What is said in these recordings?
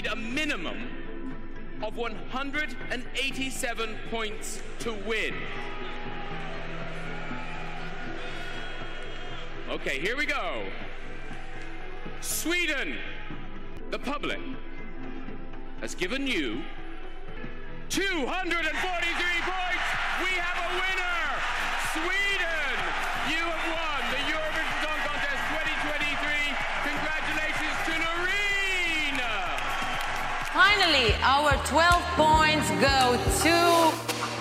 need a minimum of 187 points to win. Okay, here we go. Sweden, the public, has given you 243 points. We have a winner. Sweden, you have won the Eurovision Finally, our 12 points go to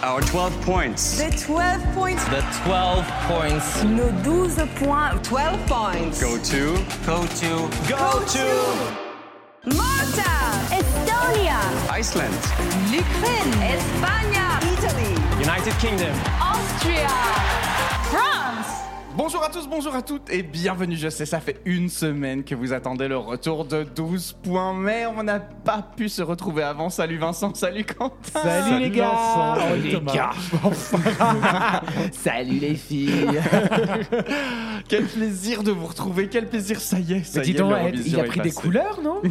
Our 12 points. The 12 points. The 12 points Nos 12 points. 12 points. Go to. go to Go to Malta, Estonia, Iceland. l'Ukraine, Espagne, Italy, United Kingdom. Austria, France. Bonjour à tous, bonjour à toutes et bienvenue. Je sais, ça fait une semaine que vous attendez le retour de 12 points, mais on n'a pas pu se retrouver avant. Salut Vincent, salut Quentin. Salut, les gars Oh, les gars Salut les filles Quel plaisir de vous retrouver, quel plaisir, ça y est. Ça Mais y dis est, donc, l'Eurovision il a pris des couleurs, non?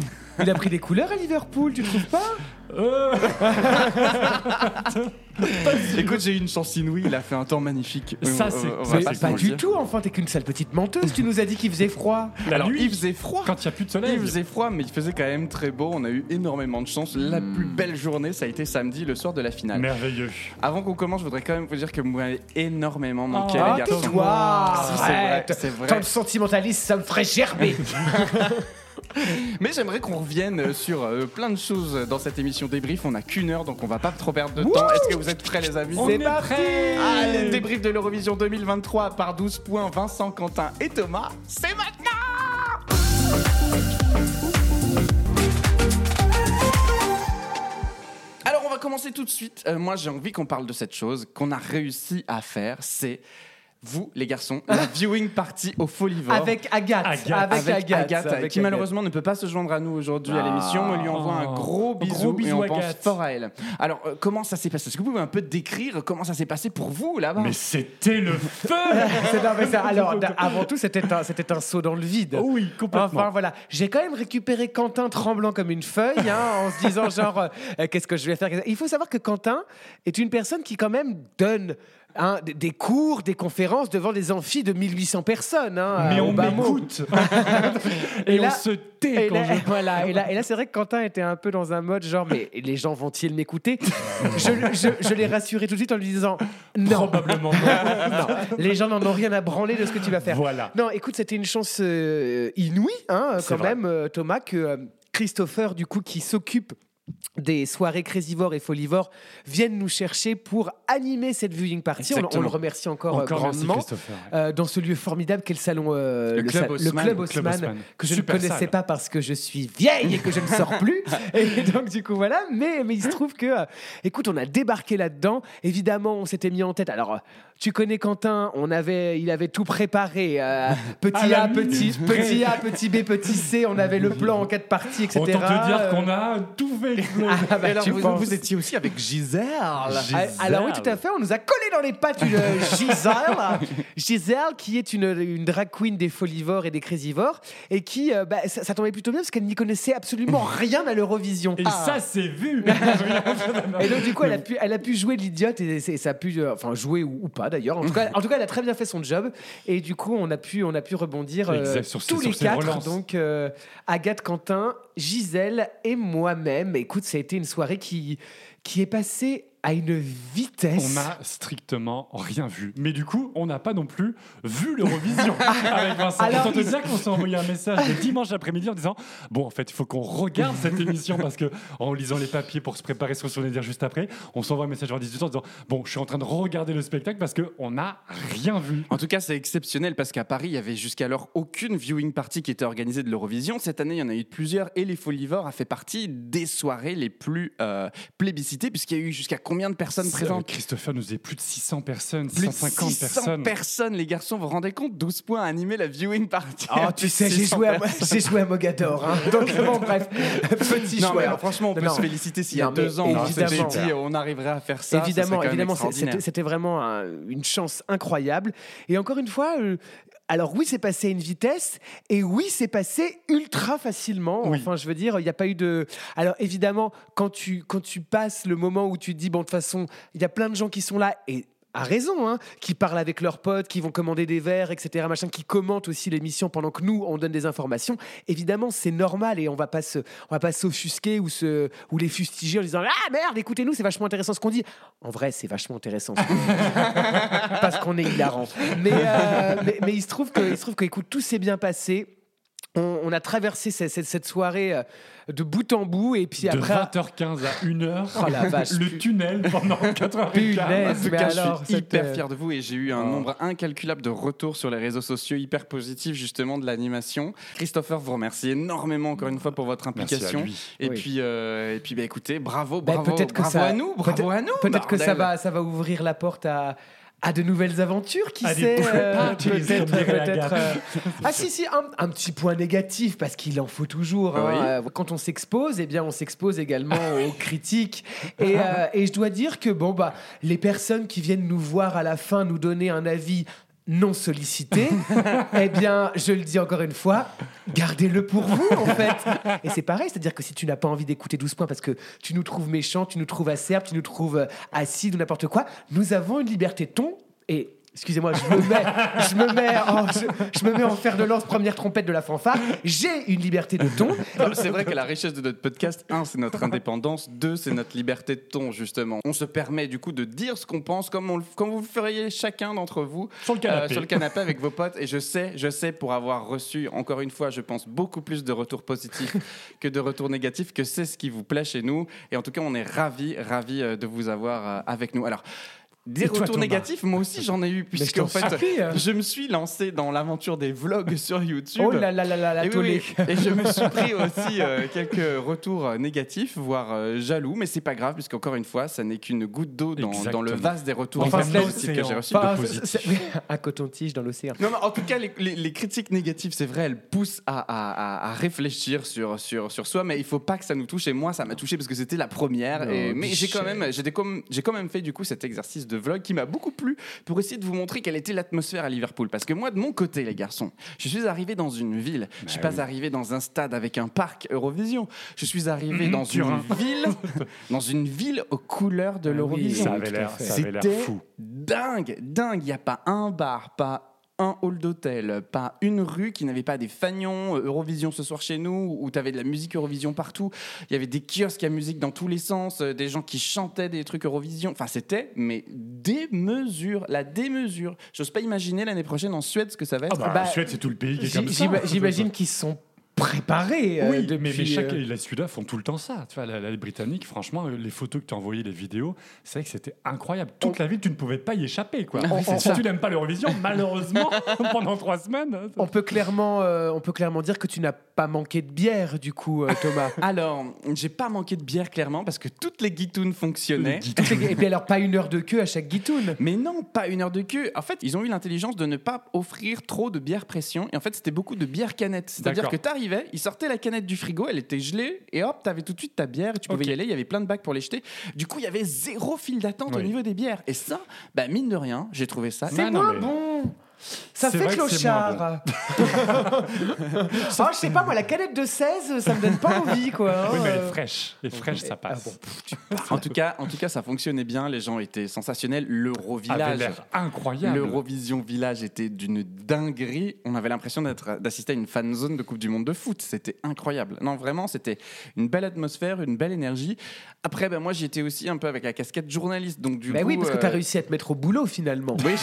Il a pris des couleurs à Liverpool, tu trouves pas Écoute, j'ai eu une chance inouïe, il a fait un temps magnifique. Ça, On- c'est- pas du tout, enfin, t'es qu'une sale petite menteuse, tu nous as dit qu'il faisait froid La Alors, nuit, il faisait froid. quand il n'y a plus de soleil. Il faisait froid, mais il faisait quand même très beau. On a eu énormément de chance. La plus belle journée, ça a été samedi, le soir de la finale. Merveilleux. Avant qu'on commence, je voudrais quand même vous dire que vous m'avez énormément manqué, Ah, les Ah, garçons. Si, c'est vrai, vrai. Tant de sentimentalisme, ça me ferait gerber Mais j'aimerais qu'on revienne sur euh, plein de choses dans cette émission débrief. On a qu'une heure, donc on va pas trop perdre de temps. Est-ce que vous êtes prêts, les amis C'est parti Allez, débrief de l'Eurovision 2023 par 12 points. Vincent, Quentin et Thomas, c'est maintenant Alors, on va commencer tout de suite. Euh, moi, j'ai envie qu'on parle de cette chose qu'on a réussi à faire. C'est vous, les garçons, la viewing party au Folivore. Avec Agathe, Agathe. avec, avec Agathe, avec qui malheureusement ne peut pas se joindre à nous aujourd'hui à l'émission. On lui envoie un gros bisou, Gros bisou, et on pense Agathe. fort à elle. Alors, euh, comment ça s'est passé? Est-ce que vous pouvez un peu décrire comment ça s'est passé pour vous là-bas? Mais c'était le feu C'est- non, mais ça- alors, avant tout, c'était un, c'était un saut dans le vide. Oh oui, complètement. Enfin voilà, j'ai quand même récupéré Quentin tremblant comme une feuille, hein, en se disant genre euh, qu'est-ce que je vais faire? Il faut savoir que Quentin est une personne qui quand même donne hein, des- des cours, des conférences devant des amphis de 1800 personnes. hein, Mais euh, on m'écoute Et, Et là- on se tait Et quand là, je... voilà, et là, et là c'est vrai que Quentin était un peu dans un mode genre, mais les gens vont-ils m'écouter? Je, je, je l'ai rassuré tout de suite en lui disant non, Probablement non. non, les gens n'en ont rien à branler de ce que tu vas faire. Voilà. Non, écoute, c'était une chance euh, inouïe, hein, quand vrai. même, euh, Thomas, que euh, Christopher, du coup, qui s'occupe des soirées Crésivores et Folivores viennent nous chercher pour animer cette viewing party. On, le remercie encore, euh, Encore merci grandement. Euh, dans ce lieu formidable qu'est le salon euh, Le Club sa- Haussmann. club Le Club Haussmann, Haussmann. que je ne connaissais salle. pas parce que je suis vieille et que je ne sors plus et donc du coup voilà mais, mais il se trouve que euh, écoute on a débarqué là-dedans évidemment on s'était mis en tête alors euh, tu connais Quentin on avait il avait tout préparé euh, petit A petit petit A petit B petit C on avait le plan en quatre parties etc Autant te dire Euh, qu'on a tout fait exploser. ah, bah, alors, vous, vous étiez aussi avec Gisèle. Ah, Alors oui, tout à fait. On nous a collé dans les pattes une euh, Gisèle. Gisèle, qui est une, une drag queen des folivores et des crésivores, et qui, euh, bah, ça, ça tombait plutôt bien parce qu'elle n'y connaissait absolument rien à l'Eurovision. Et ça, c'est vu Et donc du coup, elle a pu, elle a pu jouer l'idiote et, ça a pu, euh, enfin jouer ou, ou pas d'ailleurs. En tout cas, en tout cas, elle a très bien fait son job. Et du coup, on a pu, on a pu rebondir euh, Exact, sur tous les quatre. relances. Donc Agathe, Quentin, Gisèle et moi-même. Écoute, ça a été une soirée qui, qui est passée à une vitesse. On a strictement rien vu. Mais du coup, on n'a pas non plus vu l'Eurovision avec Vincent. Alors, Autant te dire qu'on s'est envoyé un message le dimanche après-midi en disant Bon, en fait, il faut qu'on regarde cette émission parce que en lisant les papiers pour se préparer ce qu'on allait dire juste après, on s'envoie un message vers 18h en disant Bon, je suis en train de regarder le spectacle parce qu'on n'a rien vu. En tout cas, c'est exceptionnel parce qu'à Paris, il y avait jusqu'alors aucune viewing party qui était organisée de l'Eurovision. Cette année, il y en a eu plusieurs et les Folivores a fait partie des soirées les plus euh, plébiscitées puisqu'il y a eu jusqu'à combien de personnes Euh, présentes Christopher nous disait plus de 600 personnes, plus de 650 600 personnes. personnes, les garçons, vous vous rendez compte 12 points à animer la viewing party. Oh, tu sais, j'ai 600 joué, à, joué Mogador. hein. Donc, bon, bref, petit Non, choix. mais alors, franchement, on peut Non. se féliciter s'il y a deux ans, on s'était évidemment. dit on arriverait à faire ça. évidemment, ça évidemment, c'était, c'était vraiment un- une chance incroyable. Et encore une fois, euh, alors oui, c'est passé à une vitesse, et oui, c'est passé ultra facilement. Oui. Enfin, je veux dire, il n'y a pas eu de. Alors évidemment, quand tu quand tu passes le moment où tu te dis bon, de toute façon, il y a plein de gens qui sont là et à raison, hein, qui parlent avec leurs potes, qui vont commander des verres, etc., machin, qui commentent aussi l'émission pendant que nous on donne des informations. Évidemment, c'est normal et on va pas se, on va pas s'offusquer ou se, ou les fustiger en disant ah merde, écoutez-nous, c'est vachement intéressant ce qu'on dit. En vrai, c'est vachement intéressant. ce qu'on dit. parce qu'on est hilarant. Mais, euh, mais, mais il se trouve que, il se trouve que, écoute, tout s'est bien passé. On, on a traversé cette, cette- cette soirée euh, de bout en bout et puis De après. 20h15 à 1h, Oh la vache, le pu- tunnel pendant 4 h Punaise. En tout mais cas, alors, je suis hyper euh, fier de vous et j'ai eu un Oh. nombre incalculable de retours sur les réseaux sociaux hyper positifs justement de l'animation. Christopher vous remercie énormément encore une fois pour votre implication. lui. Et Oui. puis euh, et puis bah écoutez, bravo, Ben, bravo, peut-être que bravo ça- à nous, bravo peut-être- à nous. Peut-être que ça va, ça va ouvrir la porte à, à de nouvelles aventures, qui À sait euh, Peut-être. Agathe. euh, Ah si si, un, un petit point négatif parce qu'il en faut toujours. hein. Oui. Euh, Quand on s'expose, eh bien on s'expose également aux critiques. Et, euh, et je dois dire que bon bah les personnes qui viennent nous voir à la fin nous donner un avis non sollicité, eh bien, je le dis encore une fois, gardez-le pour vous, en fait. Et c'est pareil, c'est-à-dire que si tu n'as pas envie d'écouter 12 points parce que tu nous trouves méchants, tu nous trouves acerbes, tu nous trouves acides ou n'importe quoi, nous avons une liberté ton et. Excusez-moi, je me mets, je me mets, en, je, je me mets en fer de lance, première trompette de la fanfare. J'ai une liberté de ton. C'est vrai que la richesse de notre podcast, un, c'est notre indépendance, deux, c'est notre liberté de ton, justement. On se permet du coup de dire ce qu'on pense comme, on comme vous le feriez chacun d'entre vous euh, Sur le canapé. sur le canapé avec vos potes. Et je sais, je sais, pour avoir reçu, encore une fois, je pense, beaucoup plus de retours positifs que de retours négatifs, que c'est ce qui vous plaît chez nous. Et en tout cas, on est ravis, ravis euh, de vous avoir euh, avec nous. Alors, des toi, retours négatifs, moi aussi j'en ai eu, puisque en fait, hein. je me suis lancé dans l'aventure des vlogs sur YouTube. Oh là là là là, la Et, oui, tollée. oui. Et je me suis pris aussi euh, quelques retours euh, négatifs, voire euh, jaloux, mais c'est pas grave, puisqu'encore une fois, ça n'est qu'une goutte d'eau dans, le vase des retours Enfin, positifs que l'océan. j'ai reçus. Un coton-tige dans l'océan. Non, mais en tout cas, les, les- les critiques négatives, c'est vrai, elles poussent à, à- à- à réfléchir sur, sur, sur soi, mais il faut pas que ça nous touche. Et moi, ça m'a touché parce que c'était la première. Non, et- mais j'ai quand, même, quand même fait du coup cet exercice de vlog qui m'a beaucoup plu pour essayer de vous montrer quelle était l'atmosphère à Liverpool. Parce que moi, de mon côté, les garçons, je suis arrivé dans une ville. Je suis pas arrivé dans un stade avec un parc Eurovision. Je suis arrivé dans une ville, dans une ville aux couleurs de Ah oui, l'Eurovision. Oui, ça avait l'air C'était fou. dingue, dingue. Il n'y a pas un bar, pas un hall d'hôtel, pas une rue qui n'avait pas des fagnons euh, Eurovision ce soir chez nous, où tu avais de la musique Eurovision partout. Il y avait des kiosques à musique dans tous les sens, euh, des gens qui chantaient des trucs Eurovision. Enfin, c'était, mais des mesures, la démesure. J'ose pas imaginer l'année prochaine en Suède ce que ça va être. Ah bah, Bah, la Suède, c'est tout le pays qui est comme ça. j'ima- J'imagine qu'ils sont préparés euh, Oui, depuis. mais, mais chaque, euh, les Suédois font tout le temps ça. Tu vois, la, la- les Britanniques, franchement, euh, les photos que tu as envoyées, les vidéos, c'est vrai que c'était incroyable. Toute la ville, tu ne pouvais pas y échapper. Quoi. Si ça. tu n'aimes pas l'Eurovision, malheureusement, pendant trois semaines. hein, On peut clairement, euh, on peut clairement dire que tu n'as pas manqué de bière, du coup, euh, Thomas. Alors, j'ai pas manqué de bière clairement parce que toutes les guitounes fonctionnaient. Et puis alors, pas une heure de queue à chaque guitoune. Mais non, pas une heure de queue. En fait, ils ont eu l'intelligence de ne pas offrir trop de bière pression. Et en fait, c'était beaucoup de bière canette. C'est-à-dire que tu ils sortaient la canette du frigo, elle était gelée, et hop, tu avais tout de suite ta bière, et tu pouvais y aller. Il y avait plein de bacs pour les jeter. Du coup, il y avait zéro file d'attente au niveau des bières. Et ça, bah, mine de rien, j'ai trouvé ça. C'est moins bon. Ça fait clochard. oh, je sais pas, moi, la canette de 16, ça me donne pas envie, quoi. Oui, mais elle Euh, est fraîche. Et fraîche, ça passe. Ah bon. En tout cas, en tout cas, ça fonctionnait bien. Les gens étaient sensationnels. avait L'Eurovillage. l'air incroyable. L'Eurovision Village était d'une dinguerie. On avait l'impression d'être, d'assister à une fan zone de Coupe du Monde de foot. C'était incroyable. Non, vraiment, c'était une belle atmosphère, une belle énergie. Après, ben, moi, j'y étais aussi un peu avec la casquette journaliste. Donc, du Bah coup, oui, parce que euh, tu as réussi à te mettre au boulot, finalement. Oui,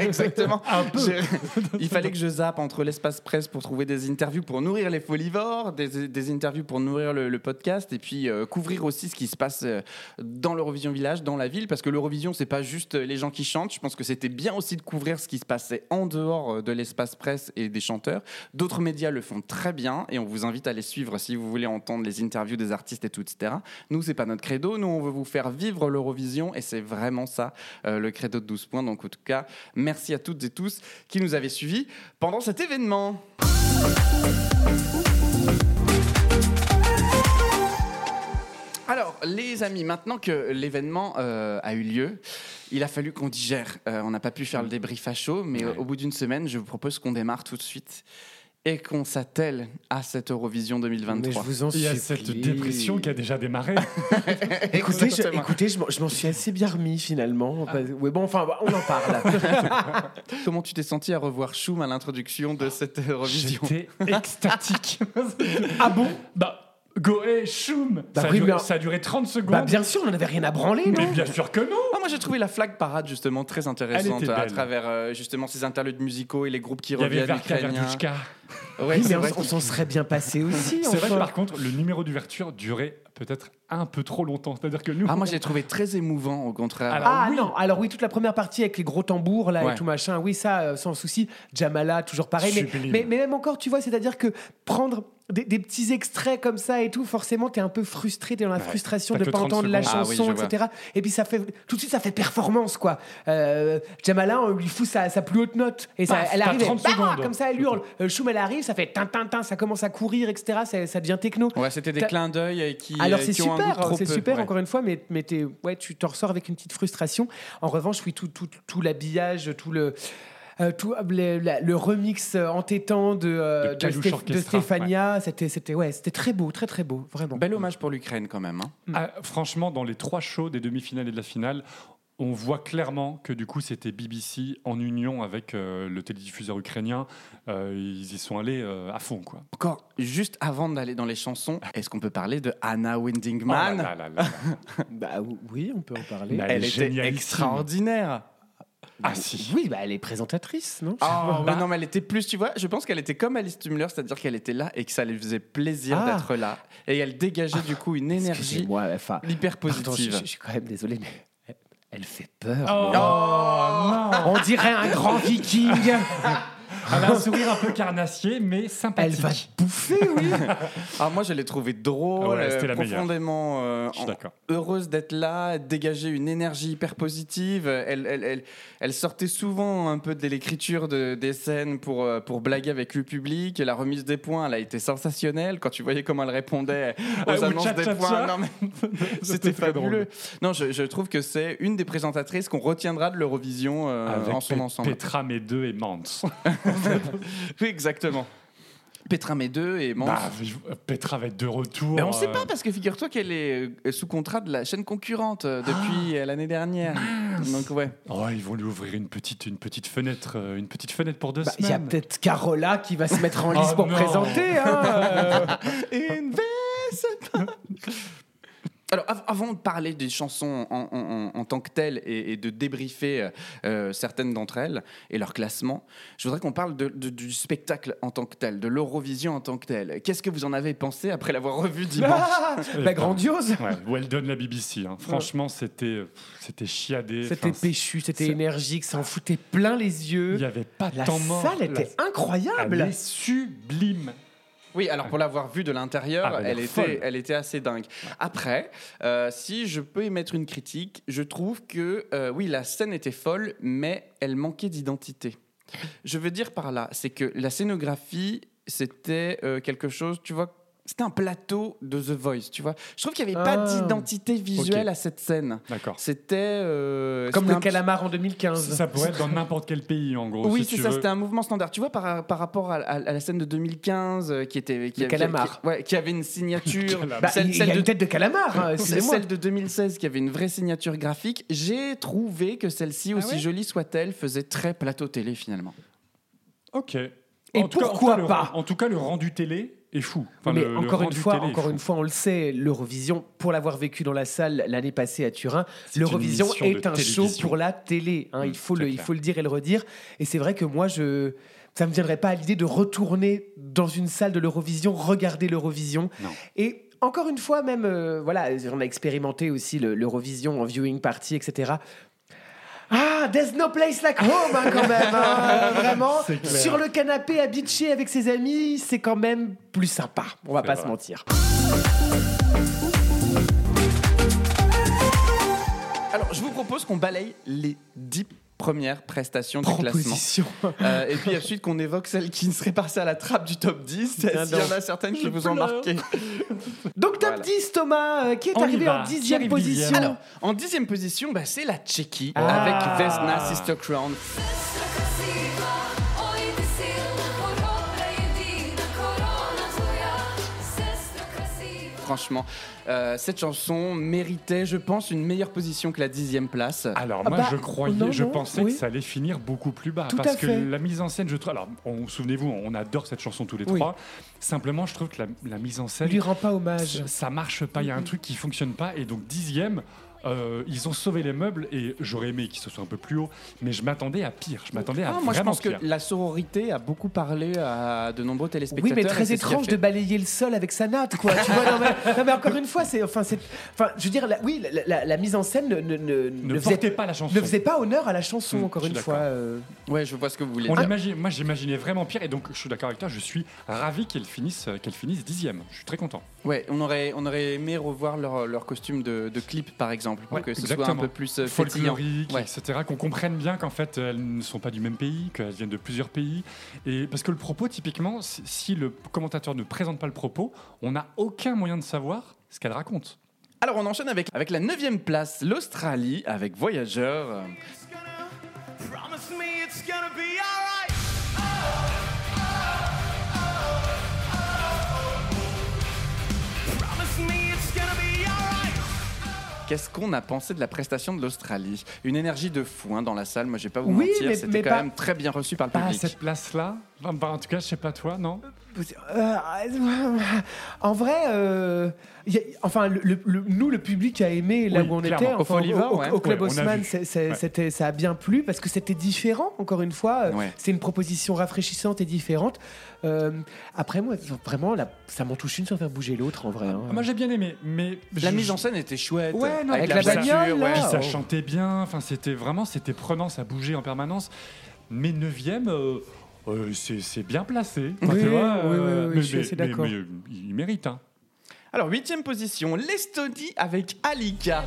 exactement. J'ai- Il fallait que je zappe entre l'espace presse pour trouver des interviews pour nourrir les folivores, des, interviews pour nourrir le, podcast et puis euh, couvrir aussi ce qui se passe euh, dans l'Eurovision Village, dans la ville, parce que l'Eurovision, c'est pas juste les gens qui chantent. Je pense que c'était bien aussi de couvrir ce qui se passait en dehors euh, de l'espace presse et des chanteurs. D'autres médias le font très bien et on vous invite à les suivre si vous voulez entendre les interviews des artistes et tout, etc. Nous, c'est pas notre credo. Nous, on veut vous faire vivre l'Eurovision et c'est vraiment ça, le credo de 12 points. Donc, en tout cas, merci à toutes et tous qui nous avaient suivis pendant cet événement. Alors, les amis, maintenant que l'événement euh, a eu lieu, Il a fallu qu'on digère. Euh, on n'a pas pu faire le débrief à chaud, mais Ouais. au bout d'une semaine, je vous propose qu'on démarre tout de suite et qu'on s'attelle à cette Eurovision Mais 2023. je vous en Il y a cette dépression qui a déjà démarré. Écoutez, je, écoutez, je m'en- suis assez bien remis finalement. Ouais, bon, enfin, on en parle. Comment tu t'es senti à revoir Choum à l'introduction de cette Eurovision J'étais extatique. ah bon? Bah, Goé, choum Bah ça, a oui, duré, mais- ça a duré 30 secondes. Bah bien sûr, on n'en avait rien à branler, mais bien sûr que non Ah, moi j'ai trouvé la flag parade justement très intéressante à travers euh, justement ces interludes musicaux et les groupes qui Il y avait reviennent. Verduchka. Ouais, Oui, mais on, s'en serait bien passé aussi. C'est vrai que par contre, le numéro d'ouverture durait peut-être un peu trop longtemps. C'est-à-dire que nous. Ah, moi, je l'ai trouvé très émouvant, au contraire. Alors, Ah oui. non, alors oui, toute la première partie avec les gros tambours là Ouais. et tout machin, oui, ça, euh, sans souci. Jamala, toujours pareil. Mais, mais, mais même encore, tu vois, c'est-à-dire que prendre des, des petits extraits comme ça et tout, forcément, t'es un peu frustré, t'es dans la Ouais, frustration de que pas 30 entendre la secondes. Ah oui, chanson, je vois. etc. Et puis ça fait, tout de suite, ça fait performance, quoi. Euh, Jamala, on lui fout sa, sa plus haute note. Et ça, Paf, elle arrive, et 30 bah, secondes. comme ça, elle hurle. Euh, Choum, elle arrive, ça fait tin, tin, tin, ça commence à courir, etc. Ça, ça devient techno. Ouais, c'était des clins d'œil euh, qui, Alors euh, c'est qui ont super, c'est super Ouais. encore une fois, mais, mais t'es- ouais, tu t'en ressors avec une petite frustration. En revanche, oui, tout, tout, tout l'habillage, tout le. euh, tout le, la- le remix euh, entêtant de, euh, De de, Kalouche Stéph- de Orchestra, Stéphania, c'était c'était ouais, c'était très beau, très très beau, vraiment. Bel hommage pour l'Ukraine quand même. hein. Ah, franchement, dans les trois shows des demi-finales et de la finale, on voit clairement que du coup c'était BBC en union avec euh, le télédiffuseur ukrainien. Euh, ils y sont allés euh, à fond quoi. Encore, juste avant d'aller dans les chansons, est-ce qu'on peut parler de Anna Oh Windingman là là là là. Bah oui, on peut en parler. Bah, Elle était extraordinaire. Ah si. Oui, bah elle est présentatrice, non? Oh, Bah. non, mais elle était plus, tu vois, je pense qu'elle était comme Alice Tumler, c'est-à-dire qu'elle était là et que ça lui faisait plaisir Ah. d'être là. Et elle dégageait du coup une énergie Excusez-moi, enfin, hyper pardon, je, positive. je- je suis quand même désolé, mais elle, fait peur. Oh, moi. non On dirait un grand viking. Elle a un sourire un peu carnassier mais Elle sympathique. va te bouffer, oui. Ah, moi, je l'ai trouvée drôle, Ouais, euh, la profondément euh, en- heureuse d'être là, dégager une énergie hyper positive. Elle, elle, elle, elle sortait souvent un peu de l'écriture de, des scènes pour, euh, pour blaguer avec le public. Et la remise des points, elle a été sensationnelle. Quand tu voyais comment elle répondait aux Ah, annonces des points. Non, mais C'était fabuleux. drôle. Non, je, je trouve que c'est une des présentatrices qu'on retiendra de l'Eurovision euh, en son ensemble. Petra Mede et Mans. Oui, exactement. Petra Mede et Mans. Bah, Petra va être de retour. Mais on ne sait euh, pas parce que figure-toi qu'elle est euh, sous contrat de la chaîne concurrente euh, depuis euh, l'année dernière. Donc ouais. Oh, ils vont lui ouvrir une petite, une petite fenêtre, une petite fenêtre pour deux Bah, Il y a semaines. peut-être Carola qui va se mettre en lice Oh pour non. présenter. Hein, euh. Invincible. Alors, av- avant de parler des chansons en, en- en- en tant que telles et, et de débriefer euh, euh, certaines d'entre elles et leur classement, je voudrais qu'on parle de- de- du spectacle en tant que tel, de l'Eurovision en tant que tel. Qu'est-ce que vous en avez pensé après l'avoir revu dimanche? Ah, bah, grandiose. Ouais, well done la BBC. hein. Franchement, c'était, euh, c'était chiadé. C'était péchu, c'était énergique, ça en foutait plein les yeux. Il n'y avait pas de La temps mort. salle était La- incroyable. Elle est sublime. Oui, alors pour l'avoir vue de l'intérieur, Ah, elle a elle, était, elle était assez dingue. Après, euh, si je peux émettre une critique, je trouve que euh, oui, la scène était folle, mais elle manquait d'identité. Je veux dire par là, c'est que la scénographie, c'était euh, quelque chose, tu vois, c'était un plateau de The Voice, tu vois. Je trouve qu'il n'y avait pas Ah. d'identité visuelle à cette scène. D'accord. C'était euh, Comme le calamar en 2015. Ça pourrait être dans n'importe quel pays, en gros. oui, si c'est ça, c'était un mouvement standard. Tu vois, par, par rapport à, à- à la scène de 2015, euh, qui était. Qui, Le qui- calamar. qui- ouais, qui avait une signature. Bah, celle, y a de, une tête de calamar, hein, c'est celle de 2016 qui avait une vraie signature graphique. J'ai trouvé que celle-ci, Ah aussi ouais jolie soit-elle, faisait très plateau télé finalement. Ok. Et En cas- pourquoi cas, le- pas En tout cas, le rendu télé est fou. Enfin, mais le- le encore une fois, encore une fois, on le sait, l'Eurovision, pour l'avoir vécu dans la salle l'année passée à Turin, l'Eurovision est un show pour la télé. hein, Mm, il, faut le, il faut le dire et le redire. Et c'est vrai que moi, je, ça me viendrait pas à l'idée de retourner dans une salle de l'Eurovision, regarder l'Eurovision. Et encore une fois, même, euh, voilà, on a expérimenté aussi le- l'Eurovision en viewing party, etc. Ah, there's no place like home, hein, quand même. hein, vraiment, sur le canapé à bitcher avec ses amis, c'est quand même plus sympa. On va pas vrai. se mentir. Alors, je vous propose qu'on balaye les 10 première prestation du classement. Euh, et puis ensuite qu'on évoque celle qui serait passée à la trappe du top 10, s'il y en a certaines qui vous ont marqué. Donc top Voilà. 10, Thomas, euh, qui est On arrivé en dixième position Alors, en dixième position, bah, c'est la Tchéquie Ah. avec Vesna Sister Crown. Franchement, euh, cette chanson méritait, je pense, une meilleure position que la dixième place. Alors Ah moi bah, je croyais, non, je non, pensais oui. que ça allait finir beaucoup plus bas Tout parce à que la mise en scène, je trouve. Alors on- souvenez-vous, on adore cette chanson tous les Oui. trois. Simplement, je trouve que la, la mise en Ne scène, lui rend pas hommage. ça, ça marche pas. Il y a un truc qui fonctionne pas et donc dixième. Euh, ils ont sauvé les meubles et j'aurais aimé qu'ils se soient un peu plus haut, mais je m'attendais à pire. Je m'attendais à Ah, moi, je vraiment pense que pire. la sororité a beaucoup parlé à de nombreux Oui, téléspectateurs. mais et très étrange de balayer le sol avec sa natte, quoi. tu vois, non, mais, non, mais encore une fois, c'est, enfin, c'est, enfin, je veux dire, la- oui, la, la- la mise en scène ne, ne, ne, Ne faisait, portait pas la chanson. ne faisait pas honneur à la chanson, Hmm, encore une fois. euh. Ouais, je vois ce que vous voulez On dire. l'imagine- moi j'imaginais vraiment pire et donc je suis d'accord avec toi, je suis ravi qu'elle finisse, qu'elle finisse dixième. Je suis très content. Ouais, on aurait, on aurait aimé revoir leur, leur costume de, de clip, par exemple, pour Ouais, que ce soit un peu plus euh, folklorique, Ouais. etc. Qu'on comprenne bien qu'en fait elles ne sont pas du même pays, qu'elles viennent de plusieurs pays. Et parce que le propos, typiquement, si- le commentateur ne présente pas le propos, on n'a aucun moyen de savoir ce qu'elle raconte. Alors, on enchaîne avec, avec la neuvième place, l'Australie, avec Voyageur. Qu'est-ce qu'on a pensé de la prestation de l'Australie? Une énergie de fou hein, dans la salle, moi je vais pas vous Oui, mentir, c'était quand pas- même très bien reçu par le Pas à public. cette place-là. Bah, en tout cas, je sais pas toi, non? Euh, en vrai, euh, y a- enfin, le- le- le- nous, le public a aimé là Oui, où on clairement. était. Au Enfin, Folivore, au, ouais. au Club Ouais, Haussmann, Ouais. ça a bien plu parce que c'était différent, encore une fois. Ouais. C'est une proposition rafraîchissante et différente. Euh, après, moi, vraiment, là, ça m'en touche une sans faire bouger l'autre, en vrai. hein. Moi j'ai bien aimé, mais La mise en scène était chouette. Ouais, non, Avec la la voiture, bagnole, ouais. là. Puis ça Oh. chantait bien, enfin c'était vraiment c'était prenant, ça bougeait en permanence. Mais neuvième, euh, euh, c'est bien placé. Enfin, Oui, tu vois, oui, oui, euh, oui, mais- je suis mais- assez mais- d'accord. mais, il mérite. Hein. Alors, huitième position, l'Estonie avec Alika.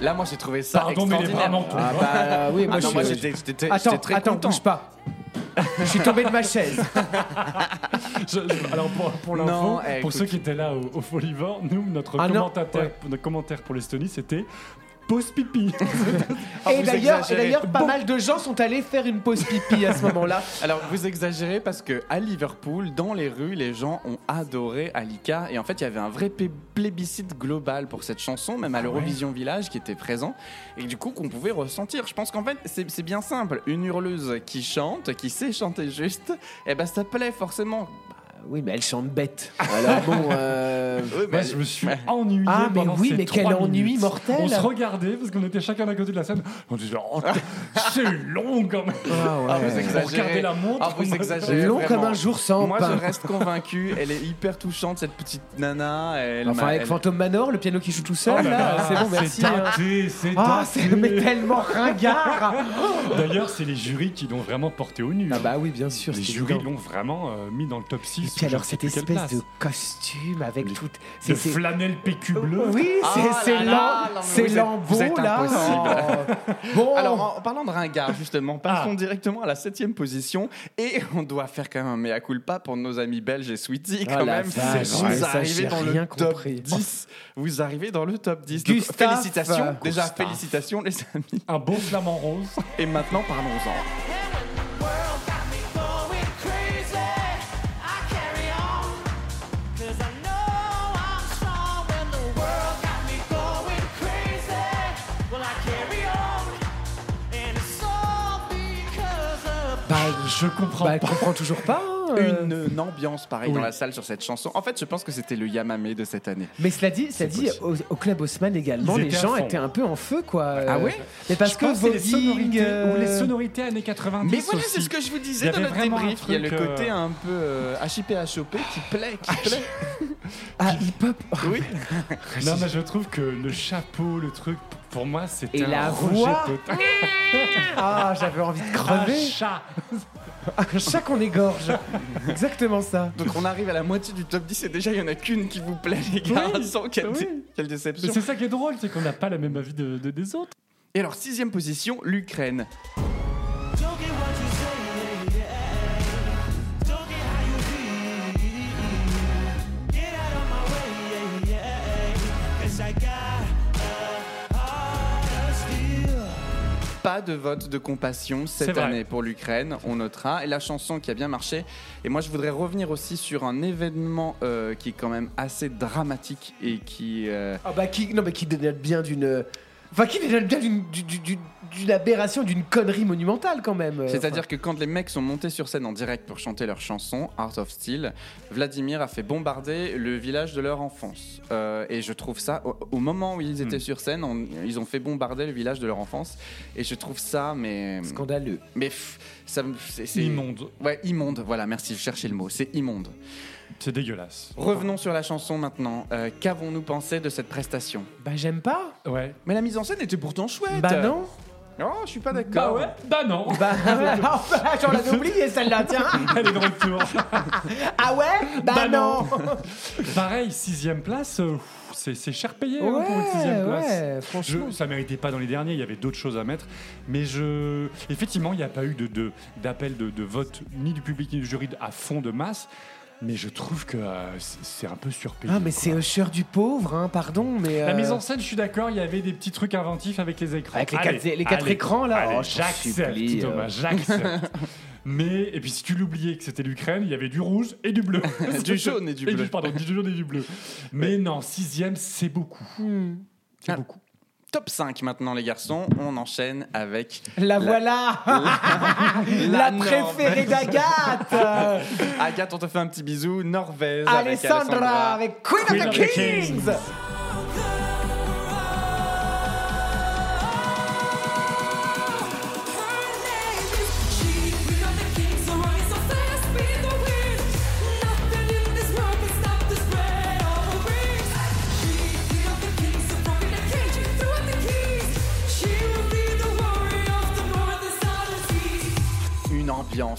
Là, moi j'ai trouvé ça Pardon, mais bras m'en tombent. Ah bah oui, moi Ah j'étais Attends, attends, bouge pas. Je suis tombé de ma chaise. Je- je- alors pour, pour Non, l'info, eh, pour écoute. ceux qui étaient là au, au Folivore, nous notre Ah non, commentateur, ouais. notre commentaire pour l'Estonie c'était pause pipi. Ah, et d'ailleurs, pas Bon. mal de gens sont allés faire une pause pipi à ce moment-là. Alors vous exagérez parce que à Liverpool, dans les rues, les gens ont adoré Alika et en fait il y avait un vrai plé- plébiscite global pour cette chanson, même à l'Eurovision Village qui était présent et du coup qu'on pouvait ressentir. Je pense qu'en fait c'est c'est bien simple, une hurleuse qui chante, qui sait chanter juste, et ben ça plaît forcément. Oui, mais elle chante bête. Alors bon. euh, Moi, je me suis ennuyé. Ah, mais oui, ces mais quel ennui mortel. On se regardait parce qu'on était chacun d'un côté de la scène. On disait oh, c'est long quand même. Ah ouais. Ah, vous exagérez. La montre. Ah, vous exagérez. Long vraiment. comme un jour sans Moi pain. je reste convaincu, elle est hyper touchante cette petite nana. Elle Enfin, avec elle- Phantom Manor, le piano qui joue tout seul, Oh là là, là, c'est bon, merci. C'est hein. Ah, c'est mais tellement ringard. D'ailleurs, c'est les jurys qui l'ont vraiment porté au nu. Ah bah oui, bien sûr. les jurys l'ont vraiment euh, mis dans le top 6. Et puis alors cette espèce de costume avec Les- tout. de flanelle PQ bleu. Oui, c'est Ah c'est là là. Oh. Bon, Alors, en parlant de ringard, justement, passons Ah. directement à la septième position. Et on doit faire quand même un mea culpa pour nos amis belges et Sweetie. Ah, Quand même, vache, vous ouais, arrivez dans le top compris. 10. Vous arrivez dans le top 10. Donc, Gustave. félicitations. Déjà, félicitations, les amis. Un beau flamant rose. Et maintenant, parlons-en. Je comprends bah, elle pas. toujours pas. hein, euh. Une, une ambiance pareille Oui. dans la salle sur cette chanson. En fait, je pense que c'était le Yamame de cette année. Mais cela dit, cela dit au, au club Haussmann également, Ils les gens étaient un peu en feu, quoi. Ah Euh, ouais Mais parce Je que c'est les voguing, sonorités euh, ou les sonorités années 90 Mais voilà, c'est ce que je vous disais dans notre débrief. Il y a le euh, côté un peu euh, HIP-HOP qui plaît, qui plaît. Ah, hip-hop. Oui. Non, mais je trouve que le chapeau, le truc, Pour moi, c'était Et un la voix total. Ah, j'avais envie de Un crever. chat. Un chat qu'on égorge. Exactement ça. Donc on arrive à la moitié du top 10 et déjà il y en a qu'une qui vous plaît les gars. Oui, Sans quelle, oui. quelle Mais déception. c'est ça qui est drôle, c'est qu'on n'a pas la même avis de, de- des autres. Et alors sixième position, l'Ukraine. Pas de vote de compassion cette année pour l'Ukraine, on notera. Et la chanson qui a bien marché. Et moi je voudrais revenir aussi sur un événement euh, qui est quand même assez dramatique et qui... euh, Ah bah qui, non, mais qui dénote bien d'une. Enfin, qui dénote bien d'une, du- du- du- d'une aberration, d'une connerie monumentale quand même. euh, C'est-à-dire que quand les mecs sont montés sur scène en direct pour chanter leur chanson, Art of Steel, Vladimir a fait bombarder le village de leur enfance. Euh, et je trouve ça, au, au moment où ils étaient Hmm. sur scène, on- ils ont fait bombarder le village de leur enfance. Et je trouve ça, mais. scandaleux. Mais pff, ça c'est- Immonde. Ouais, immonde, voilà, merci, je cherchais le mot, c'est immonde. C'est dégueulasse. Revenons sur la chanson maintenant. Euh, Qu'avons-nous pensé de cette prestation? Bah j'aime pas. Ouais. Mais la mise en scène était pourtant chouette Bah non. Oh, je suis pas Bah d'accord. ouais, bah non. Bah, j'en l'avais oublié celle-là, tiens. Elle est de retour. Ah ouais? Bah, Bah non. Pareil, sixième place, euh, c'est c'est cher payé hein, Ouais, pour une sixième place. ouais, Je, franchement. ça méritait pas dans les derniers, il y avait d'autres choses à mettre. Mais je, effectivement, il n'y a pas eu de, de- d'appel de, de vote ni du public ni du jury à fond de masse. Mais je trouve que euh, c'est c'est un peu surpayé. Ah mais quoi. c'est Usher du pauvre, hein, pardon, mais... La euh, mise en scène, je suis d'accord, il y avait des petits trucs inventifs avec les écrans. Avec les Allez, quatre- les quatre allez, écrans, là. allez, Oh, je t'en j'accepte, supplie, euh. Thomas, j'accepte. Mais, et puis si tu l'oubliais que c'était l'Ukraine, il y avait du rouge et du bleu. Du jaune et du bleu. pardon, du jaune et du bleu. Mais non, sixième, c'est beaucoup. C'est Ah. beaucoup. Top 5 maintenant les garçons, on enchaîne avec La voilà. La préférée d'Agathe. Agathe, on te fait un petit bisou, Norvège avec Alessandra. avec Queen, Queen of of the the Kings, Kings.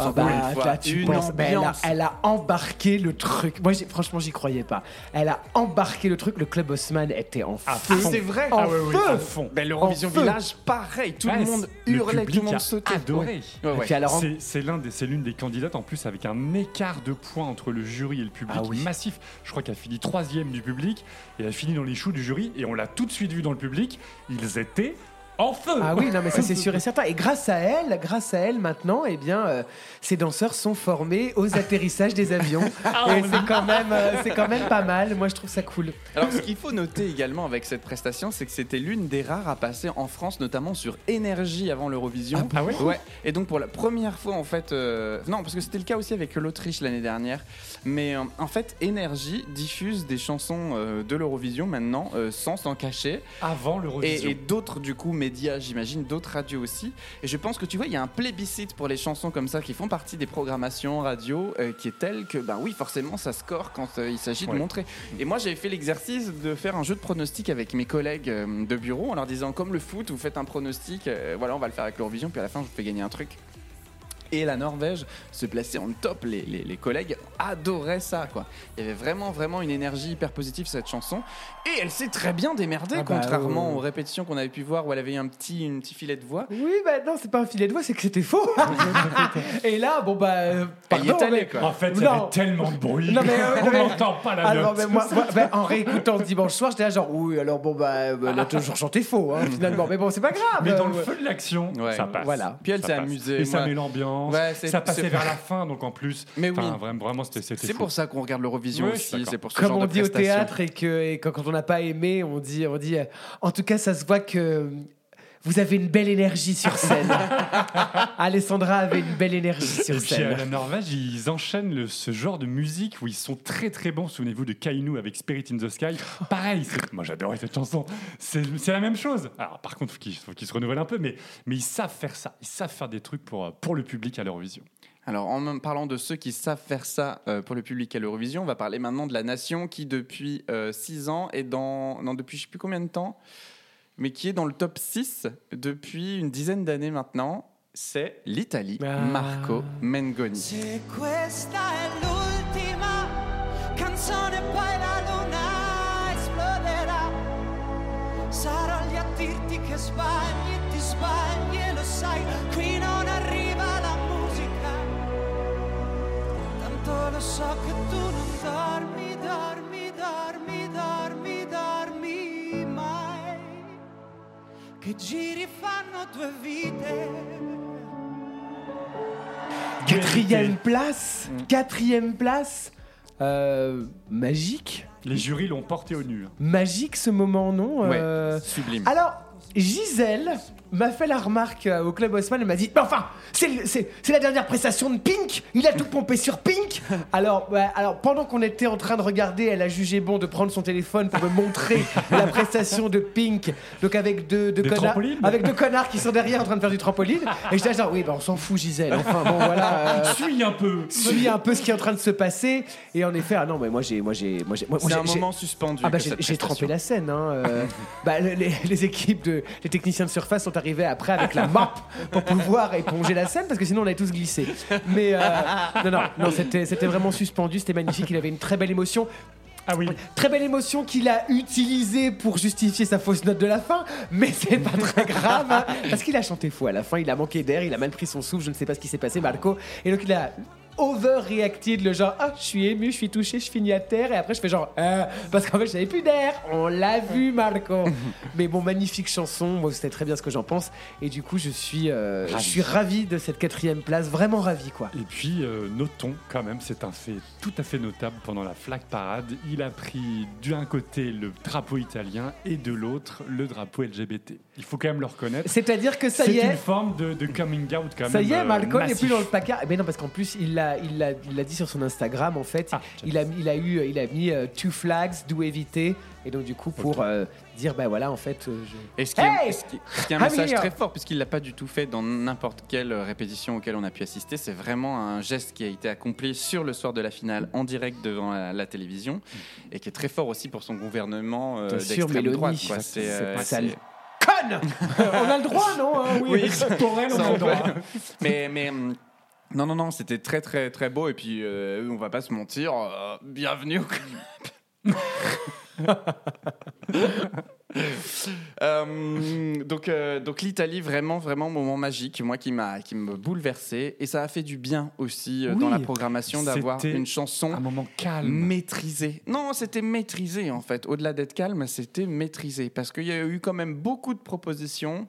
Ah encore bah, une fois, là, tu une penses, mais elle, a, ambiance. elle a embarqué le truc. Moi, j'ai- franchement, j'y croyais pas. Elle a embarqué le truc. Le club Haussmann était en À feu. fond. c'est vrai En Ah ouais, oui, feu. à fond. Ben, l'Eurovision. Village, pareil, tout Ouais, le monde hurlait, tout le monde sautait. adoré. Ouais, ouais. C'est- C'est l'un des, c'est l'une des candidates en plus avec un écart de points entre le jury et le public Ah oui. massif. Je crois qu'elle a fini troisième du public et elle a fini dans les choux du jury et on l'a tout de suite vu dans le public. Ils étaient en feu. Ah oui, non, mais ça c'est sûr et certain. Et grâce à elle, grâce à elle maintenant, eh bien, euh, ces danseurs sont formés aux atterrissages des avions. et c'est quand même, euh, c'est quand même pas mal. Moi, je trouve ça cool. Alors, ce qu'il faut noter également avec cette prestation, c'est que c'était l'une des rares à passer en France, notamment sur Énergie avant l'Eurovision. Ah ouais Ouais. Et donc, pour la première fois, en fait. euh, Non, parce que c'était le cas aussi avec l'Autriche l'année dernière. Mais euh, en fait, Énergie diffuse des chansons euh, de l'Eurovision maintenant, euh, sans s'en cacher. Avant l'Eurovision. Et, et d'autres, du coup, médias, j'imagine, d'autres radios aussi. Et je pense que tu vois, il y a un plébiscite pour les chansons comme ça qui font partie des programmations radio euh, qui est telle que, ben oui, forcément, ça score quand euh, il s'agit de montrer. Et moi, j'avais fait l'exercice de faire un jeu de pronostic avec mes collègues euh, de bureau en leur disant, comme le foot, vous faites un pronostic, voilà, on va le faire avec l'Eurovision, puis à la fin, je vous fais gagner un truc. Et la Norvège se plaçait en top. Les, les- les collègues adoraient ça, quoi. Il y avait vraiment, vraiment une énergie hyper positive cette chanson. Et elle s'est très bien démerdée, Ah bah, contrairement aux répétitions qu'on avait pu voir où elle avait eu un petit, une petit filet de voix. Oui, bah non, c'est pas un filet de voix, c'est que c'était faux. et là, bon bah, euh, Elle y est pardon, allée, mais- quoi. En fait, il y avait tellement de bruit Non, mais, euh, on mais- n'entend pas la Alors, note. mais moi, moi, bah, en réécoutant ce dimanche soir, j'étais là genre, oui, alors bon, bah, euh, elle a toujours chanté faux, hein, finalement. Mais bon, c'est pas grave. Mais dans euh, le feu de l'action, Ouais. ça passe. Voilà. Puis elle s'est amusée, Et ça met l'ambiance. Ouais, ça passait vers la fin, donc en plus. Mais oui. Vraiment, vraiment c'était C'est pour ça qu'on regarde l'Eurovision aussi. C'est pour ce Comme genre on de dit au théâtre et que et quand, quand on n'a pas aimé, on dit, on dit. En tout cas, ça se voit que vous avez une belle énergie sur scène. Alessandra avait une belle énergie sur Et puis à la scène. Norvège, ils enchaînent le- ce genre de musique où ils sont très très bons. Souvenez-vous de Kainu avec Spirit in the Sky. Pareil, moi j'adorais cette chanson. C'est la même chose. Alors par contre, faut qu'ils faut qu'ils se renouvellent un peu, mais, mais ils savent faire ça. Ils savent faire des trucs pour, euh, pour le public à l'Eurovision. Alors, en parlant de ceux qui savent faire ça euh, pour le public à l'Eurovision, on va parler maintenant de la nation qui, depuis 6 ans, est dans. Non, depuis je sais plus combien de temps mais qui est dans le top 6 depuis une dizaine d'années maintenant. C'est l'Italie, Ah. Marco Mengoni. Se questa è l'ultima canzone, poi la luna esploderà. Sarò lì a dirti che sbagli, ti sbagli e lo sai, qui non arriva la musica. Tanto lo so che tu non dormi, dormi, Che giri fanno due vite. Quatrième place. Quatrième place. Euh, magique. Les jurys l'ont porté au nu. Magique ce moment, non Ouais, Euh, sublime. Alors, Gisèle m'a fait la remarque euh, au Club Haussmann. Elle m'a dit Mais enfin, c'est le- c'est c'est la dernière prestation de Pink. Il a tout pompé sur Pink. Alors, ouais, alors pendant qu'on était en train de regarder, elle a jugé bon de prendre son téléphone pour me montrer la prestation de Pink. Donc, avec deux, deux Des connards. trampolines Avec deux connards qui sont derrière en train de faire du trampoline. Et j'étais là, genre, oui, bah, on s'en fout, Gisèle. Enfin, bon, voilà. euh, Suis un peu. suis un peu ce qui est en train de se passer et en effet ah non mais moi j'ai moi j'ai moi j'ai moi, C'est j'ai- un j'ai- moment suspendu. ah bah que j'ai cette j'ai prestation. trempé la scène hein, euh, bah, le- les, les équipes de les techniciens de surface sont arrivés après avec la map pour pouvoir éponger la scène parce que sinon on avait tous glissé mais euh, non non non c'était c'était vraiment suspendu c'était magnifique il avait une très belle émotion. Ah oui. Très belle émotion qu'il a utilisée pour justifier sa fausse note de la fin, mais c'est pas très grave, hein, parce qu'il a chanté faux à la fin, il a manqué d'air, il a mal pris son souffle, je ne sais pas ce qui s'est passé, Marco, et donc il a overreacted, le genre ah je suis ému, je suis touché, je finis à terre, et après je fais genre Euh parce qu'en fait j'avais plus d'air, on l'a vu Marco. mais bon magnifique chanson, moi c'était très bien ce que j'en pense, et du coup je suis euh, je suis ravi de cette quatrième place, vraiment ravi quoi. Et puis, euh, notons quand même, c'est un fait tout à fait notable pendant la flag parade. Il a pris d'un côté le drapeau italien et de l'autre le drapeau LGBT. Il faut quand même le reconnaître. C'est-à-dire que ça C'est y une est. forme de, de coming out quand Ça même. y est, euh, Malcolm n'est plus dans le placard. Mais non, parce qu'en plus, il l'a, il l'a, il l'a dit sur son Instagram. En fait, Ah, il a, il a eu, il a mis euh, two flags, do éviter. Et donc du coup, pour euh, dire, ben voilà, en fait, euh, je- Et ce qui, est, Hey ce qui- ce qui est un message oui, très euh. fort, puisqu'il l'a pas du tout fait dans n'importe quelle répétition auquel on a pu assister. C'est vraiment un geste qui a été accompli sur le soir de la finale, en direct devant la, la télévision, et qui est très fort aussi pour son gouvernement euh, Bien sûr, d'extrême Mélanie, droite. quoi. ça, C'est, c'est euh, pas sale. conne. on a le droit, non hein, Oui, Pour elle, on a le droit. mais hum, non, non, non, c'était très, très, très beau. Et puis, euh, on va pas se mentir, euh, bienvenue au club. Euh, donc, euh, donc l'Italie, vraiment, vraiment moment magique, moi qui m'a, qui me bouleversé, et ça a fait du bien aussi dans la programmation d'avoir une chanson Un moment calme. maîtrisé. Non, c'était maîtrisé en fait. Au-delà d'être calme, c'était maîtrisé. Parce qu'il y a eu quand même beaucoup de propositions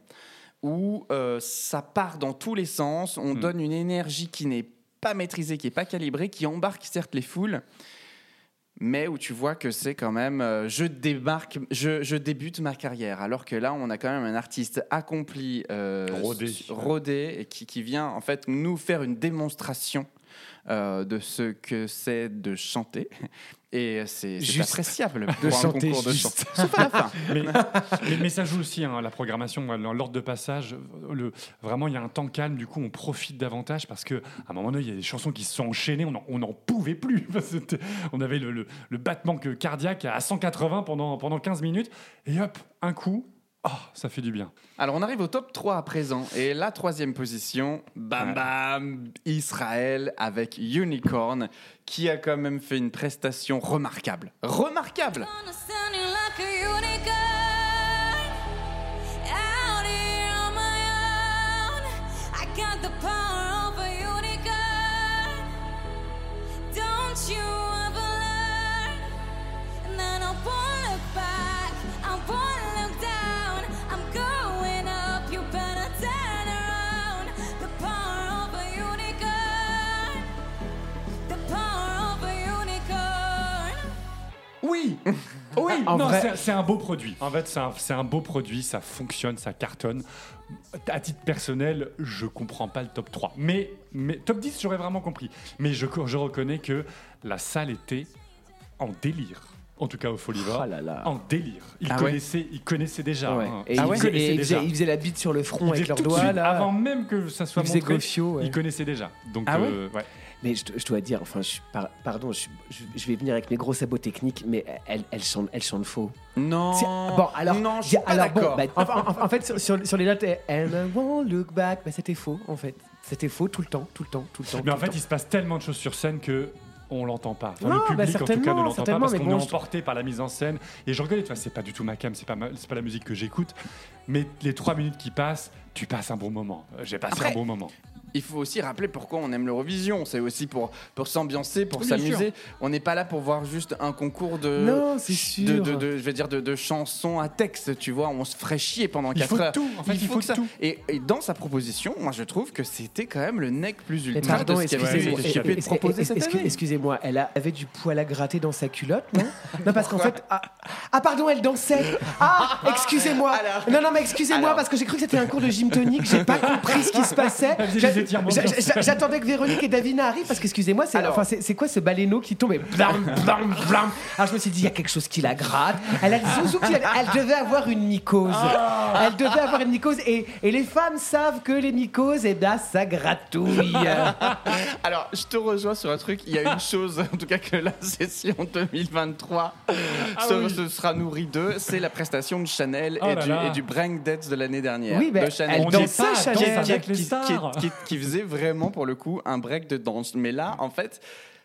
où euh, ça part dans tous les sens. On Hmm. donne une énergie qui n'est pas maîtrisée, qui n'est pas calibrée, qui embarque certes les foules. Mais où tu vois que c'est quand même euh, je débarque, je, je débute ma carrière, alors que là on a quand même un artiste accompli, euh, Rodé. s- rodé, et qui, qui vient en fait nous faire une démonstration euh, de ce que c'est de chanter. Et c'est c'est appréciable De pour un concours de chant. Sauf à la fin. mais, mais, mais ça joue aussi, hein, la programmation, dans l'ordre de passage. Le, vraiment, il y a un temps calme, du coup, on profite davantage parce qu'à un moment donné, il y a des chansons qui se sont enchaînées, on n'en pouvait plus. On avait le, le- le battement que- cardiaque à 180 pendant, pendant 15 minutes, et hop, un coup, oh, ça fait du bien. Alors on arrive au top 3 à présent. Et la troisième position, bam bam, Israël avec Unicorn, qui a quand même fait une prestation remarquable. Remarquable Oui Non, vrai- c'est- c'est un beau produit. En fait, c'est un, c'est un beau produit, ça fonctionne, ça cartonne. À titre personnel, je comprends pas le top 3. Mais, mais top 10, j'aurais vraiment compris. Mais je, je reconnais que la salle était en délire. En tout cas, au Folivore. Oh là là. En délire. Ils, Ah ouais connaissaient, ils connaissaient déjà. Ouais. hein. Et, Ils ils faisaient, connaissaient et ils déjà. faisaient- ils faisaient la bite sur le front Ils avec leurs doigts là. Avant même que ça soit Ils montré, ils connaissaient déjà. Donc, Ah ouais euh, ouais. Mais je, je dois dire, enfin, je, suis- par- pardon, je, je- je vais venir avec mes gros sabots techniques, mais elle, elle chante, elle chante faux. Non. C'est- Bon, alors, non, je suis pas alors bon, bah, en, en fait, sur, sur- sur les notes, and I won't look back, bah, c'était faux, en fait. C'était faux tout le temps, tout le temps, tout le temps. Mais en fait, il se passe tellement de choses sur scène que on l'entend pas. Enfin, Non, le bah, public, en tout cas, ne certainement, l'entend pas certainement, parce mais qu'on bon, est je- emporté par la mise en scène. Et je reconnais, tu vois, c'est pas du tout ma cam, c'est pas, ma- c'est pas la musique que j'écoute. Mais les trois minutes qui passent, tu passes un bon moment. J'ai passé Après, un bon moment. Il faut aussi rappeler pourquoi on aime l'Eurovision. C'est aussi pour, pour s'ambiancer, pour s'amuser. On n'est pas là pour voir juste un concours de. Non, c'est de, sûr. de- de- je vais dire de, de chansons à texte, tu vois. On se ferait chier pendant Il 4 faut heures. tout, en fait, il faut que ça. tout. Et, et dans sa proposition, moi je trouve que c'était quand même le nec plus ultra pardon, de ce avait excusez-moi, cette année. elle a- avait du poil à gratter dans sa culotte, non? Non, parce qu'en fait, ah, ah, pardon, elle dansait. Ah, excusez-moi. Alors. Non, non, mais excusez-moi Alors. parce que j'ai cru que c'était un cours de gym tonique. J'ai pas compris ce qui se passait. J'a- j'a- j'a-. J'attendais que Véronique et Davina arrivent parce qu'excusez-moi, c'est Alors. enfin, c'est c'est quoi ce baleineau qui tombe et blam, blam, blam. Alors je me suis dit, il y a quelque chose qui la gratte. Elle a le zouzou qui la- Elle devait avoir une mycose. Elle devait avoir une mycose et, et les femmes savent que les mycoses, eh ben, ça gratouille. Alors, je te rejoins sur un truc. Il y a une chose, en tout cas, que la session 2023 se, oui. se sera nourrie de, c'est la prestation de Chanel Oh et, là du, là. et du breakdance de l'année dernière. Oui, ben, de Chanel. elle On n'est dansait, pas Chanel. qui, avec les qui- stars. qui- qui faisait vraiment pour le coup un break de danse. Mais là, en fait,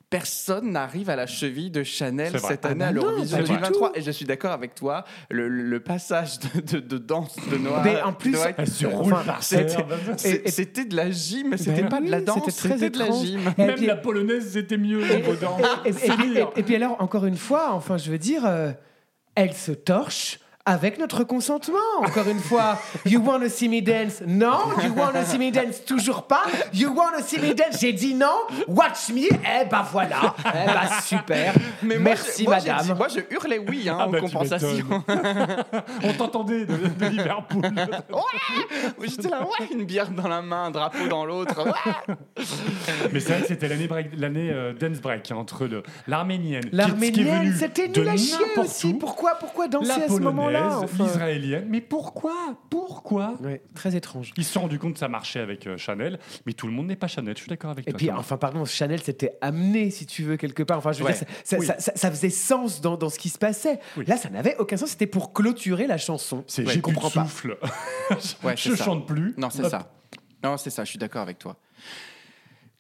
personne n'arrive à la cheville de Chanel cette Ah année bah à l'Eurovision pas du 2023. tout. Et je suis d'accord avec toi, le, le passage de, de- de danse de Noah. Mais en plus- Noah- Elle se Enfin, roule par c'était- de la gym, c'était Ben pas de la danse, c'était de la gym. Et Même puis- la polonaise, c'était mieux niveau danse. et, et- et- et- et- et puis alors, encore une fois, enfin, je veux dire, euh, elle se torche avec notre consentement. Encore une fois, you wanna see me dance? Non. You wanna see me dance? Toujours pas. You wanna see me dance? J'ai dit non. Watch me. Eh ben voilà. Eh ben super. Mais moi, Merci moi, madame. dit- moi, je hurlais oui hein, Ah en bah, compensation. On t'entendait de, de Liverpool. Oui, J'étais là, ouais, une bière dans la main, un drapeau dans l'autre. ouais. Mais c'est vrai que c'était l'année break- l'année euh, dance break hein, entre le- l'arménienne, qui- qui est L'arménienne, venue c'était de nul à chier aussi. Pourquoi, pourquoi danser à ce moment-là? Polonaise, enfin l'israélienne. Mais pourquoi? Pourquoi? Ouais, Très étrange. Ils se sont rendus compte que ça marchait avec euh, Chanel, mais tout le monde n'est pas Chanel. Je suis d'accord avec Et toi. puis, Thomas. enfin, pardon, Chanel s'était amené, si tu veux, quelque part. Enfin, je veux Ouais. dire, ça, ça- Oui. ça- ça- ça faisait sens dans, dans ce qui se passait. Oui. Là, ça n'avait aucun sens. C'était pour clôturer la chanson. c'est Ouais, j'ai je plus de comprends pas. souffle. Ouais, je chante plus. Non, c'est ça. Non, c'est ça, je suis d'accord avec toi.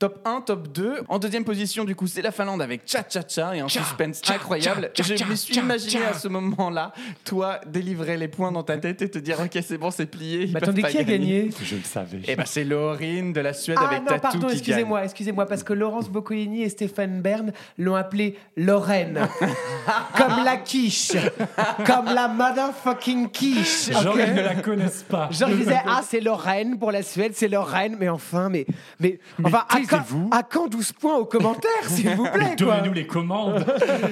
Top 1, top 2. En deuxième position, du coup, c'est la Finlande avec Cha Cha Cha et un suspense incroyable. je me suis imaginé à ce moment-là, toi, délivrer les points dans ta tête et te dire Ok, c'est bon, c'est plié. ils Mais peuvent attendez, pas qui a gagné Je le savais. Eh ben, c'est Laurine de la Suède Ah avec non, pardon, excusez-moi, excusez-moi, parce que Laurence Boccolini et Stéphane Bern l'ont appelée Lorraine. comme la quiche. comme la motherfucking quiche. Genre, ok ils ne la connaissent pas. Genre, je disais, ah, c'est Lorraine pour la Suède, c'est Lorraine, mais enfin, mais. Mais, enfin, à quand, taisez-vous. à quand 12 points aux commentaires, s'il vous plaît, Donnez-nous les commandes.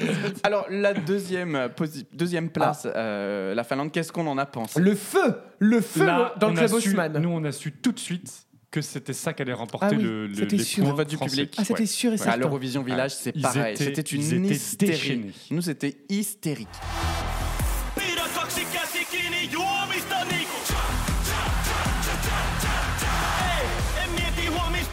Alors, la deuxième, posi- deuxième place, euh, la Finlande, qu'est-ce qu'on en a pensé? Le feu Le feu Là, dans le on a club su- Haussmann. Nous, on a su tout de suite que c'était ça qui allait remporter Ah oui, le, le, c'était les sûr. points Le vote du français. public. Ah, c'était Ouais. sûr et À certain. l'Eurovision Village, c'est Ils pareil. étaient- C'était ils une étaient hystérie. déchaînés. Nous, c'était hystérique.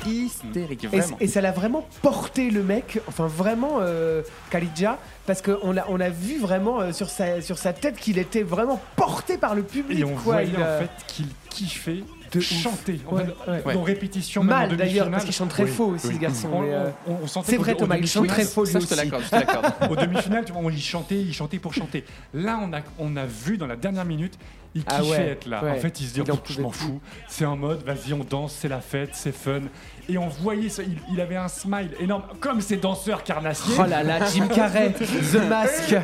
Hystérique, Et, vraiment. et ça l'a vraiment porté le mec, enfin vraiment euh, Khalidja, parce qu'on a, on a vu vraiment euh, sur, sa, sur sa tête qu'il était vraiment porté par le public. Et on quoi. voyait Il, en fait qu'il kiffait de chanter. Ouais, ouais. En répétition, Mal d'ailleurs, parce qu'il chante très Oui, faux aussi, oui. ce garçon. On, euh, on- on sentait C'est vrai, au Thomas, il chante très faux lui Ça, je te aussi. l'accorde, je te l'accorde. Au demi-finale, tu vois, on y chantait, il chantait pour chanter. Là, on a, on a vu dans la dernière minute, il Ah kiffait ouais, être là. ouais. En fait, il se dit, Oh, je m'en fous. C'est en mode, vas-y, on danse, c'est la fête, c'est fun. Et on voyait ça, il, il avait un smile énorme, comme ces danseurs carnassiers. Oh là là, Jim Carrey, The Mask.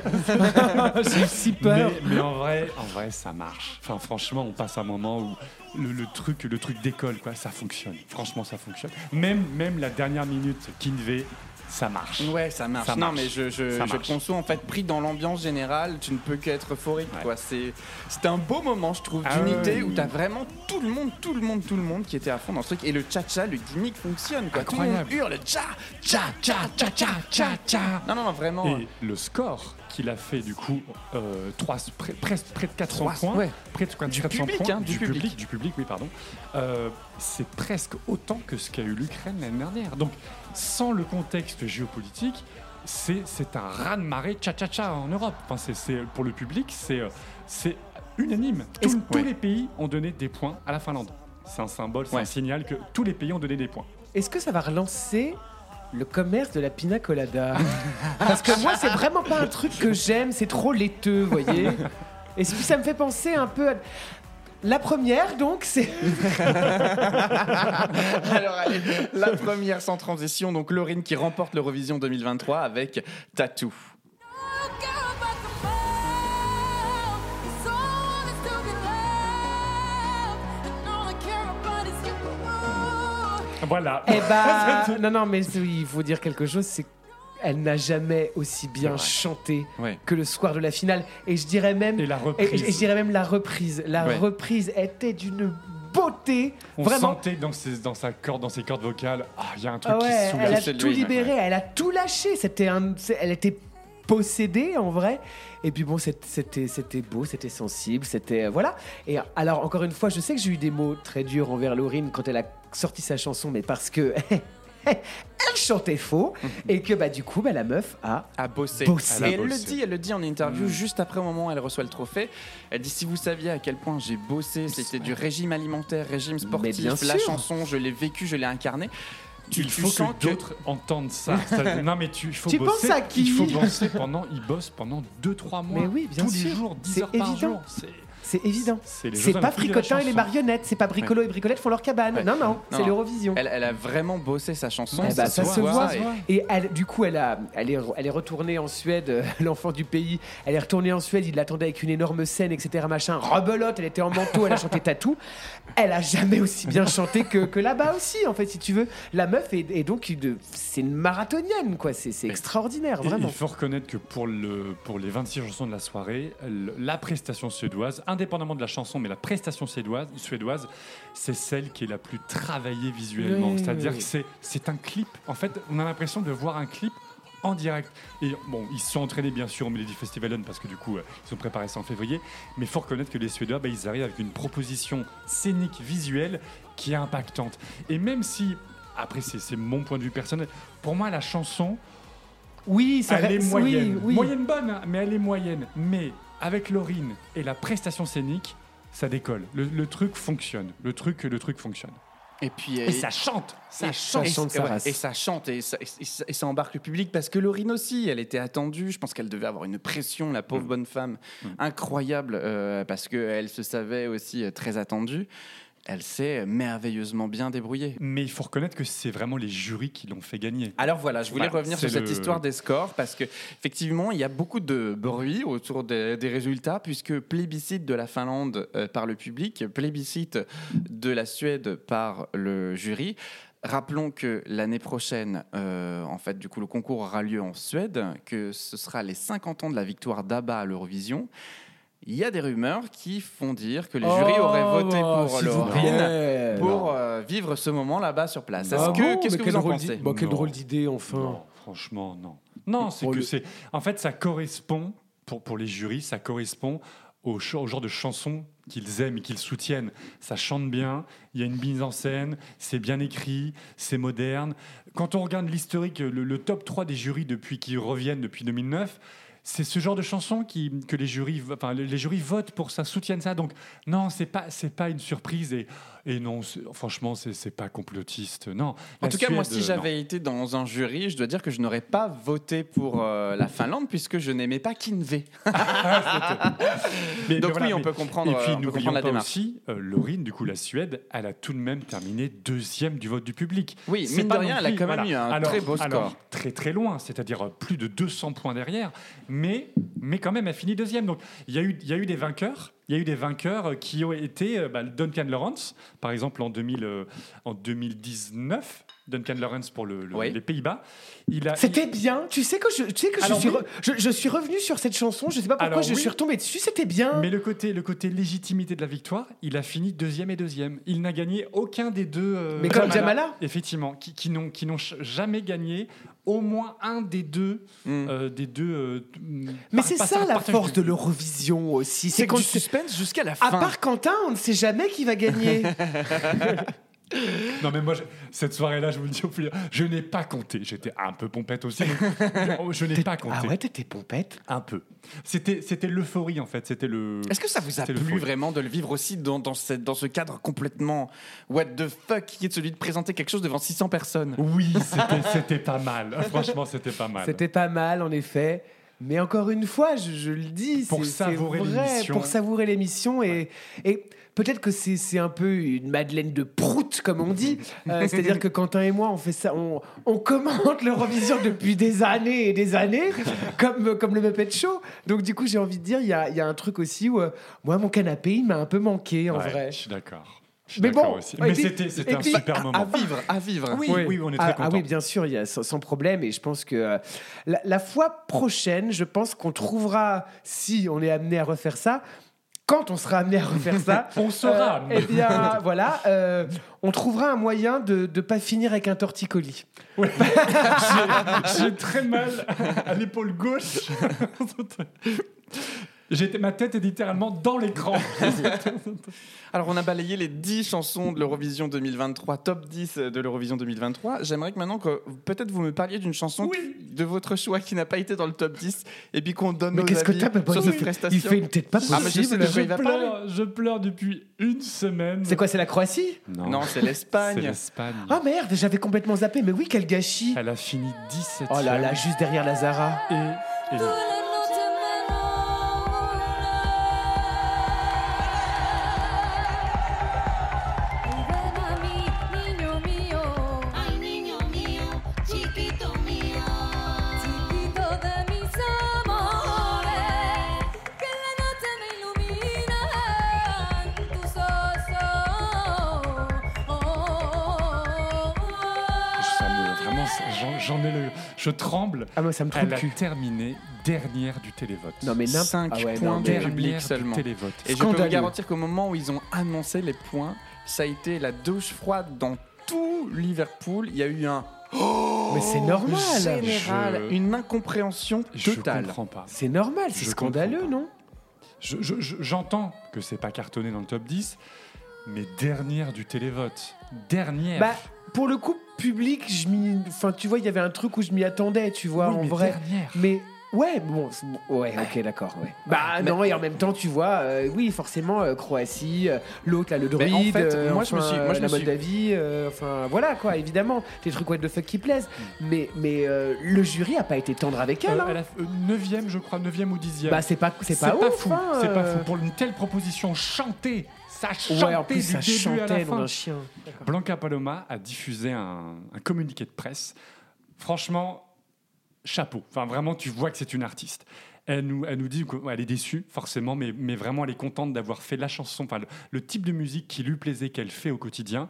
J'ai si peur. Mais, mais en vrai, en vrai, ça marche. Enfin, franchement, on passe un moment où le, le truc, le truc décolle, quoi. Ça fonctionne. Franchement, ça fonctionne. Même, même la dernière minute, Kinvey, ça marche. Ouais, ça marche. Ça non, marche. mais je, je, Ça je marche. conçois en fait pris dans l'ambiance générale, tu ne peux qu'être euphorique. Ouais. Quoi. C'est, c'était un beau moment, je trouve, Ah d'unité où t'as vraiment tout le monde, tout le monde, tout le monde qui était à fond dans ce truc. Et le cha-cha, le gimmick fonctionne, quoi. Tout le monde Incroyable. hurle cha, cha, cha, cha, cha, cha, cha. Non, non, non, vraiment. Et le score qu'il a fait, du coup, euh, trois- près, de 400 Trois- points, ouais. près de 400 Du public, points, hein, du du, public. public, du public, oui, pardon. Euh, c'est presque autant que ce qu'a eu l'Ukraine l'année dernière. Donc, sans le contexte géopolitique, c'est un raz-de-marée tcha-tcha-tcha en Europe. Enfin, c'est pour le public, c'est euh, c'est unanime. Tout- tous ouais. les pays ont donné des points à la Finlande. C'est un symbole, c'est Ouais. un signal que tous les pays ont donné des points. Est-ce que ça va relancer le commerce de la pina colada Parce que moi, c'est vraiment pas un truc que j'aime, c'est trop laiteux, vous voyez. Et puis ça me fait penser un peu à... La première, donc, c'est... Alors, allez, la première sans transition, donc Laurine qui remporte l'Eurovision 2023 avec Tattoo. Voilà. Eh bah... Non, non, mais il faut dire quelque chose, c'est qu'elle n'a jamais aussi bien chanté Ouais. que le soir de la finale. Et je dirais même... Et la reprise. et je dirais même la reprise. La Ouais. reprise était d'une beauté. On vraiment. sentait dans ses, dans sa corde, dans ses cordes vocales, ah, il y a un truc Ah ouais, qui elle soulage. a C'est tout lui, libéré, ouais. elle a tout lâché. C'était un, elle était possédée en vrai. Et puis bon, c'était, c'était beau, c'était sensible, c'était euh, voilà. Et alors encore une fois, je sais que j'ai eu des mots très durs envers Laurine quand elle a sorti sa chanson, mais parce que elle chantait faux et que bah du coup, bah, la meuf a a bossé. Elle a elle le bossé. dit, elle le dit en interview juste après au moment où elle reçoit le trophée. Elle dit si vous saviez à quel point j'ai bossé, c'était du régime alimentaire, régime sportif, bien la sûr. chanson, je l'ai vécu, je l'ai incarné. Tu, il faut que d'autres entendent ça. Ça- non mais tu, il faut Tu bosser. penses à qui Il faut bosser pendant, il bosse pendant 2-3 mois. Mais oui, bien tous les sûr. jours, 10 C'est heures par évident. jour. C'est- c'est évident. C'est les C'est Jeux pas Fricotin et les marionnettes, c'est pas Bricolo et Bricolette font leur cabane. Ouais. Non, non, c'est l'Eurovision. Elle, elle a vraiment bossé sa chanson. Eh bah, ça se voit. et- Et elle, du coup, elle, a, elle, est, elle est retournée en Suède, euh, l'enfant du pays. Elle est retournée en Suède, il l'attendait avec une énorme scène, etc. Machin. Rebelote, elle était en manteau, elle a chanté Tatou. Elle a jamais aussi bien chanté que, que là-bas aussi, en fait, si tu veux. La meuf est, est donc une, c'est une marathonienne, quoi. C'est, extraordinaire, Et vraiment. il faut reconnaître que pour, le, pour les 26 chansons de la soirée, la prestation suédoise, indépendamment de la chanson, mais la prestation suédoise, suédoise c'est celle qui est la plus travaillée visuellement. Oui, C'est-à-dire oui. que c'est, un clip. En fait, on a l'impression de voir un clip en direct. Et bon, ils se sont entraînés bien sûr au Melody Festivalen parce que du coup, euh, ils ont préparé ça en février. Mais il faut reconnaître que les Suédois, bah, ils arrivent avec une proposition scénique, visuelle qui est impactante. Et même si, après, c'est, mon point de vue personnel, pour moi, la chanson, Oui, ça elle est moyenne. oui, oui. Moyenne bonne, hein, mais elle est moyenne. Mais avec Laurine et la prestation scénique, ça décolle. Le, le truc fonctionne. Le truc, le truc fonctionne. Et puis Et ça chante. Ça et chante. et- chante ouais, et ça chante et ça, et ça- et ça embarque le public parce que Laurine aussi, elle était attendue. Je pense qu'elle devait avoir une pression, la Mm. pauvre bonne femme, incroyable euh, parce qu'elle se savait aussi euh, très attendue. Elle s'est merveilleusement bien débrouillée. Mais il faut reconnaître que c'est vraiment les jurys qui l'ont fait gagner. Alors voilà, je voulais Voilà, revenir sur cette histoire des scores parce que effectivement, il y a beaucoup de bruit autour des, des résultats puisque plébiscite de la Finlande euh, par le public, plébiscite de la Suède par le jury. Rappelons que l'année prochaine, euh, en fait, du coup, le concours aura lieu en Suède, que ce sera les 50 ans de la victoire d'ABBA à l'Eurovision. Il y a des rumeurs qui font dire que le jury Oh, aurait voté bah, pour Laurine pour euh, vivre ce moment là-bas sur place. Est-ce Ah que- bon Qu'est-ce Mais que quel vous en drôle pensez Bon, quelle drôle d'idée, enfin. Non, franchement, non. Non, c'est que c'est. En fait, ça correspond, pour, pour les jurys, ça correspond au, genre de chansons qu'ils aiment et qu'ils soutiennent. Ça chante bien, il y a une mise en scène, c'est bien écrit, c'est moderne. Quand on regarde l'historique, le, le top 3 des jurys depuis qu'ils reviennent depuis 2009, c'est ce genre de chansons qui, que les jurys votent pour ça, soutiennent ça. Donc, non, c'est pas, c'est pas une surprise. Et, et non, franchement, c'est pas complotiste. Non. En tout cas, moi, si non. j'avais été dans un jury, je dois dire que je n'aurais pas voté pour euh, la Finlande puisque je n'aimais pas Kinvey. Mais- Donc mais voilà, oui, on mais- peut comprendre, Et euh, puis, peut n'oublions pas démarche. aussi, euh, Laurine, du coup, la Suède, elle a tout de même terminé deuxième du vote du public. Oui, mine de rien, elle a quand même eu un très beau alors, score. très très loin, c'est-à-dire euh, plus de 200 points derrière, mais, mais quand même, elle finit deuxième. Donc, il y, a eu- il y a eu des vainqueurs. Il y a eu des vainqueurs euh, qui ont été euh, bah, Duncan Lawrence, par exemple, en, 2000, euh, en 2019. Duncan Lawrence pour le- le- Oui. les Pays-Bas. Il C'était bien. Tu sais que je, tu sais que je Alors suis, oui. re- je, je suis revenu sur cette chanson. Je sais pas pourquoi Alors je oui. suis retombé dessus. C'était bien. Mais le côté, le côté légitimité de la victoire, il a fini deuxième et deuxième. Il n'a gagné aucun des deux. euh, Mais comme Jamala Effectivement, qui, qui n'ont jamais gagné au moins un des deux. Mm. euh, des deux euh, Mais c'est ça la force du- de l'Eurovision aussi. C'est du suspense jusqu'à la À fin. part Quentin, on ne sait jamais qui va gagner. Non mais moi, je- cette soirée-là, je vous le dis au plus, je n'ai pas compté. J'étais un peu pompette aussi. mais je n'ai pas compté. ah ouais, t'étais pompette? Un peu. C'était, c'était l'euphorie en fait. C'était le. Est-ce que ça vous a plu vraiment de le vivre aussi dans, dans, cette- dans ce cadre complètement what the fuck qui est celui de présenter quelque chose devant 600 personnes? Oui, c'était, c'était pas mal. Franchement, c'était pas mal. C'était pas mal en effet. Mais encore une fois, je, je le dis, Pour c'est- c'est savourer vrai, l'émission. Pour savourer l'émission et, et peut-être que c'est c'est un peu une Madeleine de Prout, comme on dit. Euh, C'est-à-dire que Quentin et moi, on fait ça, on, on commente l'Eurovision depuis des années et des années, comme, comme le Muppet Show. Donc du coup, j'ai envie de dire, il y a, il y a un truc aussi où euh, moi, mon canapé, il m'a un peu manqué en Ouais, vrai. Je suis d'accord. Mais bon, aussi. Mais c'était, un puis, super moment. à vivre, à vivre. Oui, oui, on est très ah, content. ah oui, bien sûr, il y a, sans, sans problème. Et je pense que euh, la, la fois prochaine, je pense qu'on trouvera, si on est amené à refaire ça, quand on sera amené à refaire ça, On saura. eh bien, voilà, euh, on trouvera un moyen de ne pas finir avec un torticolis. Ouais. j'ai très mal à l'épaule gauche. J'étais, ma tête est littéralement dans l'écran. Alors, on a balayé les 10 chansons de l'Eurovision 2023, top 10 de l'Eurovision 2023. J'aimerais que maintenant que peut-être vous me parliez d'une chanson de votre choix qui n'a pas été dans le top 10 et puis qu'on donne Mais nos qu'est-ce que avis t'as Papa sur cette prestation. Il fait une tête pas Ah, mais je sais possible. de quoi je, il va parler. pleure, je pleure depuis une semaine. C'est quoi, c'est la Croatie? Non, Non, c'est c'est l'Espagne. l'Espagne. Ah merde, j'avais complètement zappé. Mais oui, quel gâchis. Elle a fini 17 Oh là là, juste derrière Lazara. Et, et- Ah, moi, ça me trompe Elle a cul. terminé dernière du télévote. Non, mais n'importe 5 ah ouais, points non, mais- public seulement. télévote. Et je peux vous garantir qu'au moment où ils ont annoncé les points, ça a été la douche froide dans tout Liverpool. Il y a eu un Mais c'est normal. général, Je- une incompréhension Je totale. comprends pas. C'est normal, c'est Je scandaleux, non? Je- je- je- J'entends que c'est pas cartonné dans le top 10, mais dernière du télévote. Dernière. Bah, pour le coup, public, je. Enfin, tu vois, il y avait un truc où je m'y attendais, tu vois, Oui, en mais vrai. dernière. Mais. Ouais, bon, ouais, ok, d'accord, ouais. Bah non, et en même temps, tu vois, euh, oui, forcément, euh, Croatie, euh, l'autre, là, le en druide, fait, moi, je me suis- moi, je la me Moldavie, enfin, voilà, quoi, évidemment, des trucs what the fuck qui plaisent. Mm. Mais, mais le jury a pas été tendre avec elle, hein. elle a fait, euh, 9e, je crois, 9e ou 10e. Bah, c'est pas, c'est pas, ouf, fou. hein, C'est pas fou. Pour une telle proposition chantée, ça chantait Ouais, en plus, du ça début à la chantait, nom fin. d'un chien. Blanca Paloma a diffusé un, un communiqué de presse. Franchement, chapeau. Enfin, vraiment, tu vois que c'est une artiste. Elle nous, elle nous dit qu'elle est déçue, forcément, mais, mais vraiment, elle est contente d'avoir fait la chanson, enfin, le, le type de musique qui lui plaisait, qu'elle fait au quotidien.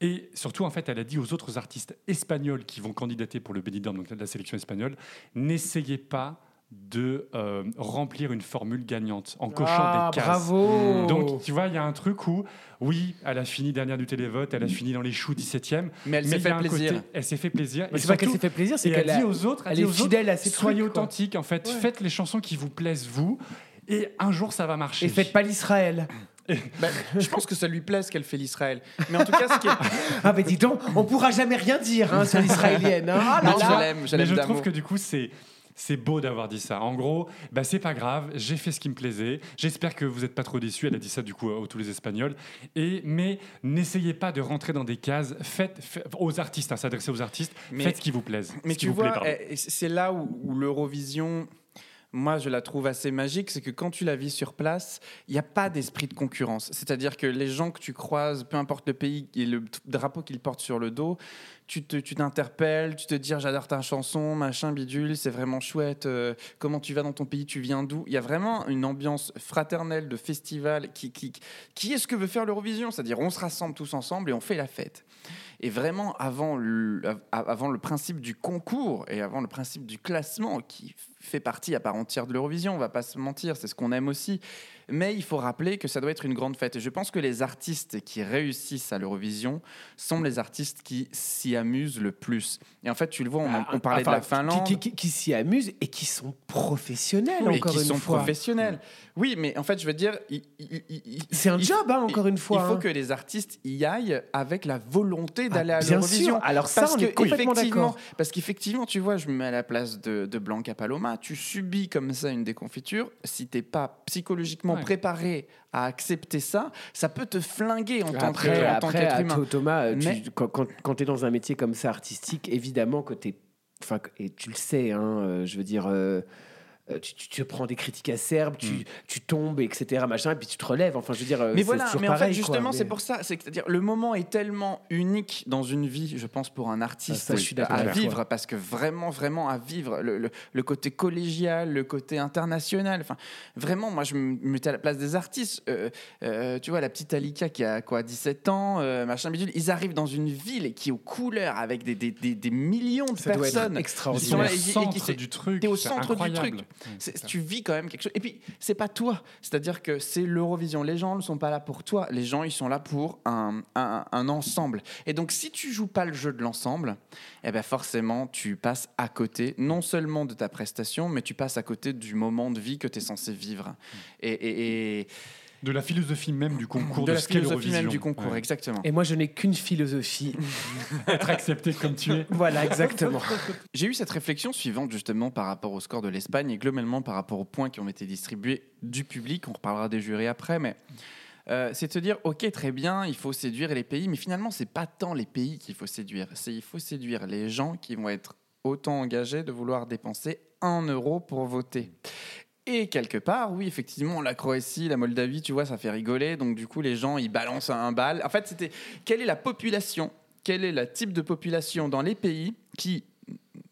Et surtout, en fait, elle a dit aux autres artistes espagnols qui vont candidater pour le Benidorm, donc la sélection espagnole, n'essayez pas de euh, remplir une formule gagnante en cochant Ah, des cases. bravo Donc, tu vois, il y a un truc où, oui, elle a fini dernière du télévote, elle a fini dans les choux 17e. Mais elle s'est fait plaisir. côté- elle s'est fait plaisir. Mais c'est pas qu'elle s'est fait plaisir, c'est qu'elle dit a- aux autres, elle dit est aux fidèle autres, à ses soyez authentiques, en fait. Faites les chansons qui vous plaisent, vous. Et un jour, ça va marcher. Et faites pas l'Israël. Bah, je pense que ça lui plaise qu'elle fait l'Israël. Mais en tout cas, ce qui est... Ah, mais dis donc, on pourra jamais rien dire hein, sur l'israélienne. hein. Ah je l'aime, je Mais l'aime je d'amour. trouve que du coup, c'est. C'est beau d'avoir dit ça. En gros, bah, c'est pas grave, j'ai fait ce qui me plaisait. J'espère que vous n'êtes pas trop déçus. Elle a dit ça du coup à tous les Espagnols. Et, mais n'essayez pas de rentrer dans des cases. Faites, faites- aux artistes, hein, s'adresser aux artistes. Mais- faites ce qui vous plaise. Mais tu vous vois, eh, c'est là où, où l'Eurovision. Moi je la trouve assez magique, c'est que quand tu la vis sur place, il n'y a pas d'esprit de concurrence. C'est-à-dire que les gens que tu croises, peu importe le pays et le drapeau qu'ils portent sur le dos, tu te- tu t'interpelles, tu te dis Ah, j'adore ta chanson, machin bidule, c'est vraiment chouette. euh, comment tu vas dans ton pays, tu viens d'où? Il y a vraiment une ambiance fraternelle de festival qui, qui, qui est ce que veut faire l'Eurovision, c'est-à-dire on se rassemble tous ensemble et on fait la fête. Et vraiment, avant le principe du concours et avant le principe du classement, qui fait partie à part entière de l'Eurovision, on va pas se mentir, c'est ce qu'on aime aussi. Mais il faut rappeler que ça doit être une grande fête. Et je pense que les artistes qui réussissent à l'Eurovision sont les artistes qui s'y amusent le plus. Et en fait, tu le vois, on, on parlait Ah, Enfin, de la Finlande. Qui, qui- qui s'y amusent et qui sont professionnels, et encore qui une sont fois. professionnels. Oui, mais en fait, je veux dire, C'est un il- job, hein, encore il- une fois, Il faut hein. que les artistes y aillent avec la volonté d'aller à l'Eurovision. Alors ça, Parce on est que complètement d'accord. Parce qu'effectivement, tu vois, je me mets à la place de, de Blanca Paloma. Tu subis comme ça une déconfiture. Si t'es pas psychologiquement Ouais. préparé à accepter ça, ça peut te flinguer en tant Après, après, qu'être humain. Thomas, tu- Mais- quand, quand, tu es dans un métier comme ça artistique, évidemment que tu Enfin, et tu le sais, hein, euh, je veux dire. euh, euh, tu, tu te prends des critiques acerbes, tu, tu tombes, etc. Machin, et puis tu te relèves. Enfin, je veux dire. euh, Mais voilà, mais en fait, justement, Mais- c'est pour ça. C'est- C'est-à-dire, le moment est tellement unique dans une vie, je pense, pour un artiste Ah, ça, je suis d'accord à vivre, parce que vraiment, vraiment à vivre, le, le- le côté collégial, le côté international. Enfin, vraiment, moi, je me mettais à la place des artistes. Euh, euh, tu vois, la petite Alika qui a quoi, 17 ans, euh, machin bidule, ils arrivent dans une ville qui est aux couleurs avec des, des- des- des millions de Ça doit être personnes. Ils extraordinaire. Ils sont là, au et- et- et- centre c'est- du truc. T'es au c'est centre du incroyable. truc. C'est tu vis quand même quelque chose. Et puis, c'est pas toi. C'est-à-dire que c'est l'Eurovision. Les gens ne sont pas là pour toi. Les gens, ils sont là pour un, un- un ensemble. Et donc, si tu joues pas le jeu de l'ensemble, eh ben forcément, tu passes à côté, non seulement de ta prestation, mais tu passes à côté du moment de vie que tu es censé vivre. Et, et- et De la philosophie même du concours de de, la philosophie même du concours, Ouais. exactement. Et moi, je n'ai qu'une philosophie. Être accepté comme tu es. voilà, exactement. J'ai eu cette réflexion suivante justement par rapport au score de l'Espagne et globalement par rapport aux points qui ont été distribués du public. On reparlera des jurys après, mais euh, c'est de se dire ok très bien, il faut séduire les pays, mais finalement c'est pas tant les pays qu'il faut séduire, c'est il faut séduire les gens qui vont être autant engagés de vouloir dépenser un euro pour voter. Et quelque part, oui, effectivement, la Croatie, la Moldavie, tu vois, ça fait rigoler. Donc, du coup, les gens, ils balancent un bal. En fait, c'était quelle est la population, quel est le type de population dans les pays qui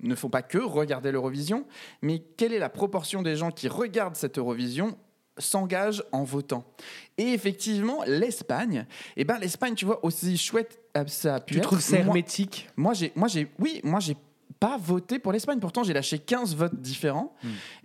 ne font pas que regarder l'Eurovision, mais quelle est la proportion des gens qui regardent cette Eurovision s'engagent en votant? Et effectivement, l'Espagne, eh ben l'Espagne, tu vois, aussi chouette euh, ça a pu Tu être, trouves ça hermétique? Moi, j'ai, moi, j'ai, oui, moi, j'ai pas voté pour l'Espagne. Pourtant, j'ai lâché 15 votes différents,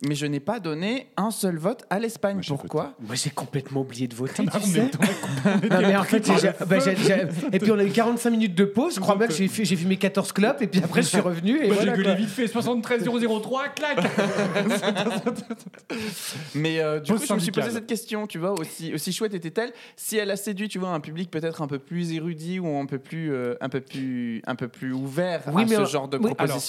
mais je n'ai pas donné un seul vote à l'Espagne. Moi, Pourquoi Moi, j'ai complètement oublié de voter, Non, tu mais sais. attends, Non, mais en fait, j'ai- bah, j'ai- j'ai- et puis on a eu 45 minutes de pause. Je crois bien que j'ai j'ai fumé 14 clopes et puis après je suis revenu. Et Moi, voilà, j'ai gueulé vite fait 73 003, clac Mais euh, du Pause coup, je me suis posé cette question, tu vois, aussi, aussi chouette était-elle si elle a séduit, tu vois, un public peut-être un peu plus érudit ou un peu plus, euh, un peu plus, un peu plus ouvert Oui, à mais ce genre de oui, proposition. On-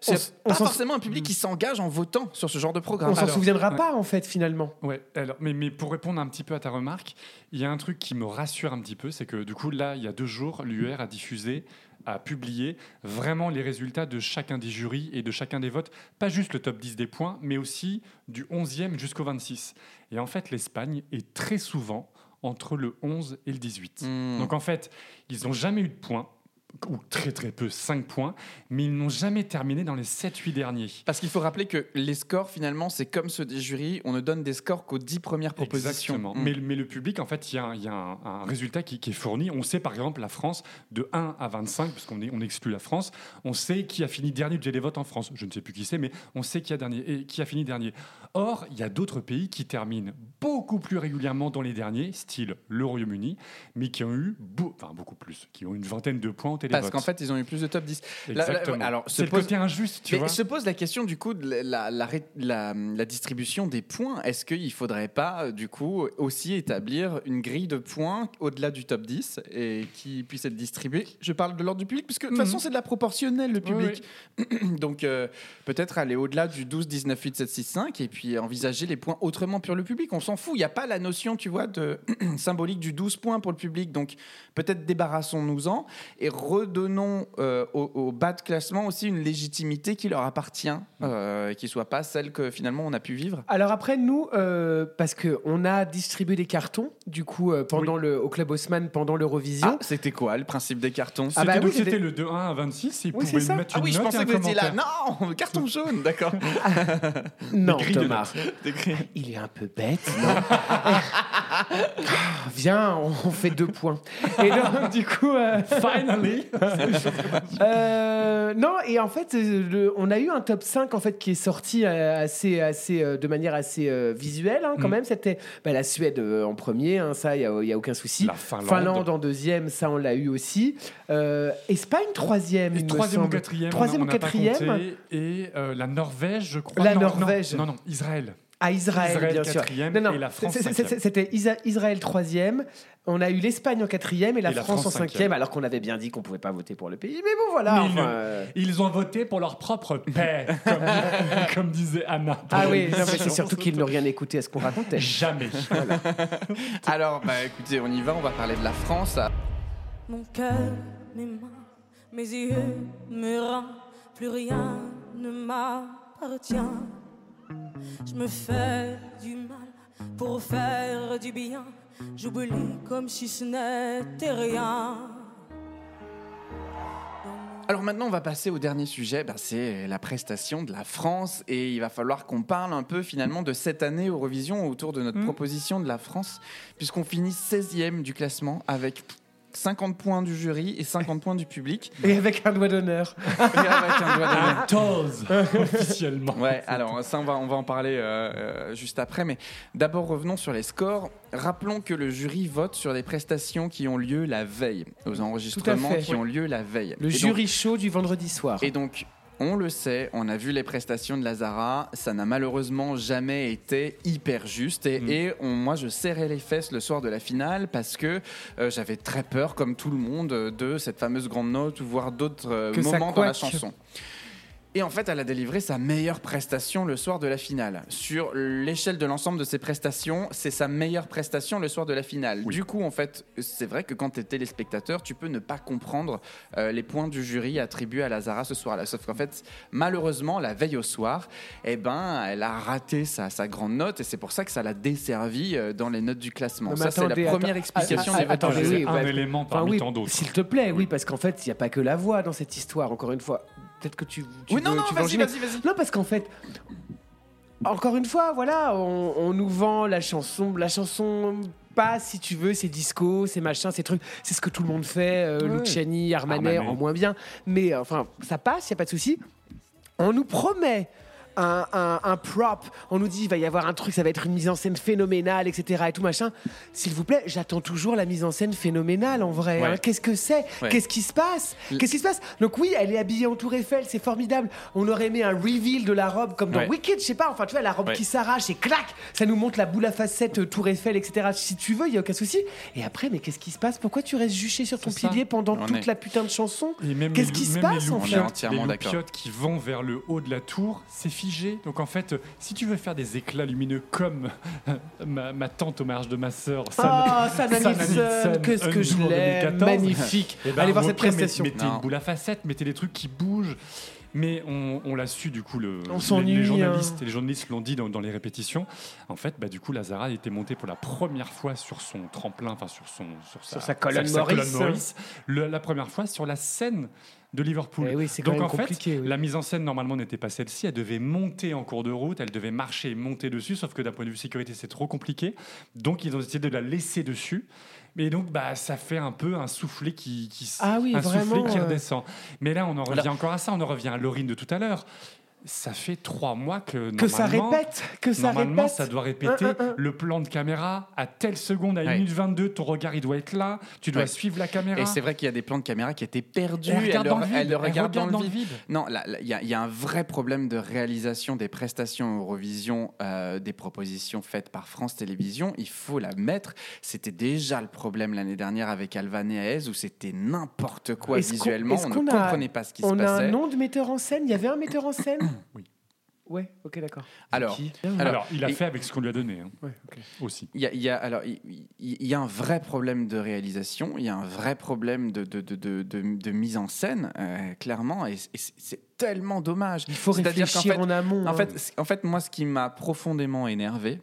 C'est pas s'en- forcément un public qui s'engage en votant sur ce genre de programme. on s'en Alors, souviendra ouais. pas en fait finalement. Ouais, alors, mais, mais pour répondre un petit peu à ta remarque, il y a un truc qui me rassure un petit peu, c'est que du coup, là, il y a deux jours, l'UR a diffusé, a publié vraiment les résultats de chacun des jurys et de chacun des votes, pas juste le top 10 des points, mais aussi du 11e jusqu'au 26. Et en fait, l'Espagne est très souvent entre le 11 et le 18. Hmm. Donc en fait, ils n'ont jamais eu de points, ou très très peu, 5 points, mais ils n'ont jamais terminé dans les 7-8 derniers. Parce qu'il faut rappeler que les scores, finalement, c'est comme ceux des jurys. On ne donne des scores qu'aux 10 premières propositions. Exactement. Mm. Mais, mais le public, en fait, il y a, y a un, un résultat qui, qui est fourni. On sait, par exemple, la France, de 1 à 25, parce qu'on on exclut la France, on sait qui a fini dernier du télévote en France. Je ne sais plus qui c'est, mais on sait qui a, dernier, et qui a fini dernier. Or, il y a d'autres pays qui terminent beaucoup plus régulièrement dans les derniers, style le Royaume-Uni, mais qui ont eu, beau- enfin beaucoup plus, qui ont une vingtaine de points Parce qu'en fait, ils ont eu plus de top 10. Là- là, Exactement. alors, c'est le pose- côté injuste, tu Mais vois. se pose la question du coup de la, distribution des points. Est-ce qu'il ne faudrait pas euh, du coup aussi établir une grille de points au-delà du top 10 et qui puisse être distribuée? Je parle de l'ordre du public, puisque de toute Mhm. façon c'est de la proportionnelle le Oui, public. Donc euh, peut-être aller au-delà du 12, 19, 8, 7, 6, 5 et puis envisager les points autrement pour le public. On s'en fout. Il n'y a pas la notion, tu vois, de symbolique du 12 points pour le public. Donc peut-être débarrassons-nous-en et redonnons euh, au, au bas de classement aussi une légitimité qui leur appartient, euh, qui soit pas celle que finalement on a pu vivre. Alors après, nous, euh, parce qu'on a distribué des cartons, du coup, euh, pendant le, au Club Haussmann, pendant l'Eurovision. Ah, c'était quoi le principe des cartons? Ah bah C'était- oui, c'était c'était- le de 1 à 26 et ils Oui, pouvaient c'est ça. mettre Ah une oui, je pensais que vous étiez là. Non, carton jaune, d'accord. non, Thomas. Il est un peu bête, non Viens, on fait deux points. Et donc, du coup, euh, Euh, non, et en fait, le- on a eu un top 5 en fait qui est sorti euh, assez, assez, euh, de manière assez visuelle hein, quand Mm. même. C'était bah, la Suède en premier, hein, ça, il n'y a, aucun souci. La Finlande. en deuxième, ça, on l'a eu aussi. Euh, Espagne, troisième, me Troisième ou quatrième, Troisième ou quatrième. Et la Norvège, je crois. La Non, non, Norvège. Non, non, Israël. À Israël, Israël, bien sûr. quatrième, et la France, C'était Isa- Israël troisième. On a eu l'Espagne en quatrième et la, Et la France, France en cinquième, cinquième. alors qu'on avait bien dit qu'on pouvait pas voter pour le pays. Mais bon, voilà. Mais enfin, non. euh, Ils ont voté pour leur propre paix, comme, comme disait Anna. Ah oui, non, mais c'est surtout qu'ils n'ont rien écouté à ce qu'on racontait. Jamais. Alors, bah écoutez, on y va, on va parler de la France. Mon cœur, mes mains, mes yeux, mes reins, plus rien ne m'appartient. Je me fais du mal pour faire du bien. J'oublie comme si ce n'était rien. Alors maintenant, on va passer au dernier sujet, bah, c'est la prestation de la France et il va falloir qu'on parle un peu finalement de cette année Eurovision autour de notre proposition de la France, puisqu'on finit 16e du classement avec 50 points du jury et 50 points du public. Et avec un doigt d'honneur. Et avec un doigt d'honneur. Un toes, officiellement. Ouais, alors ça, on va, on va en parler euh, euh, juste après. Mais d'abord, revenons sur les scores. Rappelons que le jury vote sur les prestations qui ont lieu la veille, aux enregistrements qui oui. ont lieu la veille. Le Et donc- jury chaud du vendredi soir. et donc, on le sait, on a vu les prestations de Lazara, ça n'a malheureusement jamais été hyper juste. Et, Mm. et on- moi, je serrais les fesses le soir de la finale parce que euh, j'avais très peur, comme tout le monde, de cette fameuse grande note ou voire d'autres euh, moments dans la chanson. Et en fait, elle a délivré sa meilleure prestation le soir de la finale. Sur l'échelle de l'ensemble de ses prestations, c'est sa meilleure prestation le soir de la finale. Du coup, en fait, c'est vrai que quand tu es téléspectateur, tu peux ne pas comprendre euh, les points du jury attribués à Lazara ce soir-là. Sauf qu'en fait, malheureusement, la veille au soir, eh ben, elle a raté sa, sa grande note et c'est pour ça que ça l'a desservi euh, dans les notes du classement. Non, ça, c'est la première attends- explication ah, des ah, votes oui, un ouais. élément Enfin, parmi oui, tant d'autres. S'il te plaît, oui, parce qu'en fait, il n'y a pas que la voix dans cette histoire, encore une fois. Peut-être que tu. tu Oui, non, veux- non, vas-y, vas-y, vas-y. Non, parce qu'en fait. Encore une fois, voilà, on, on nous vend la chanson, la chanson pas si tu veux, c'est disco, c'est machin, c'est trucs, c'est ce que tout le monde fait, euh, Ouais. Luciani, Armanet, Armanet. en moins bien, mais euh, enfin, ça passe, il y a pas de souci. On nous promet un, un- un prop, on nous dit il va y avoir un truc, ça va être une mise en scène phénoménale, etc. et tout machin. S'il vous plaît, j'attends toujours la mise en scène phénoménale en vrai. Ouais. hein. Qu'est-ce que c'est? Ouais. Qu'est-ce qui se passe? Qu'est-ce qui se passe? Donc oui, elle est habillée en Tour Eiffel, c'est formidable. On aurait aimé un reveal de la robe comme dans Ouais. Wicked, je sais pas. Enfin, tu vois, la robe Ouais. qui s'arrache et clac, ça nous montre la boule à facettes euh, Tour Eiffel, etc. Si tu veux, il y a aucun souci. Et après, mais qu'est-ce qui se passe? Pourquoi tu restes juché sur ton pilier pendant On toute est- la putain de chanson? Qu'est-ce qui se passe en fait? les qui vont vers le haut de la tour, c'est figé. Donc en fait, si tu veux faire des éclats lumineux comme ma, ma tante au mariage de ma sœur, Oh, Sana Sana Nilsson, Nilsson, qu'est-ce que je l'aime, 2014. magnifique. Eh ben, Allez voir cette prestation. Mettez Non. une boule à facettes, mettez des trucs qui bougent. Mais on, on l'a su, du coup, le, On les- s'ennuie, les, hein. journalistes, les journalistes l'ont dit dans, dans les répétitions. En fait, bah, du coup, Lazara était montée pour la première fois sur son tremplin, enfin sur, son, sur, Sur sa colonne Maurice. Maurice, le- la première fois sur la scène de Liverpool. Eh oui, Donc en fait, oui. la mise en scène normalement n'était pas celle-ci. Elle devait monter en cours de route, elle devait marcher et monter dessus. Sauf que d'un point de vue sécurité, c'est trop compliqué. Donc ils ont décidé de la laisser dessus. Mais donc, bah, ça fait un peu un soufflet qui, Ah oui, un soufflet qui euh. redescend. Mais là, on en revient encore à ça. On en revient à Laurine de tout à l'heure. Ça fait trois mois que Que ça répète, que ça Normalement, répète. ça doit répéter Un, un, un. le plan de caméra à telle seconde, à 1 Ouais. minute 22, ton regard il doit être là, tu dois Ouais. suivre la caméra. Et c'est vrai qu'il y a des plans de caméra qui étaient perdus. Elle regarde le- dans le vide, elle le elle regarde dans, le vide. Non, il y, a- il y a un vrai problème de réalisation des prestations Eurovision, euh, des propositions faites par France Télévisions. Il faut la mettre. C'était déjà le problème l'année dernière avec Alvan et Aez, où c'était n'importe quoi visuellement. On ne a- comprenait pas ce qui se On a passait. un nom de metteur en scène? Il y avait un metteur en scène? Oui. Ouais, ok, d'accord. Alors, Alors, Alors, il a et- fait avec ce qu'on lui a donné hein, Ouais, ok. aussi. Il y a, y a- alors, il, il- il y a un vrai problème de réalisation, il y a un vrai problème de, de, de, de, de- de mise en scène, euh, clairement, et, c'est- tellement dommage. Il faut réfléchir fait- en amont. En hein. fait, en fait, moi, ce qui m'a profondément énervé,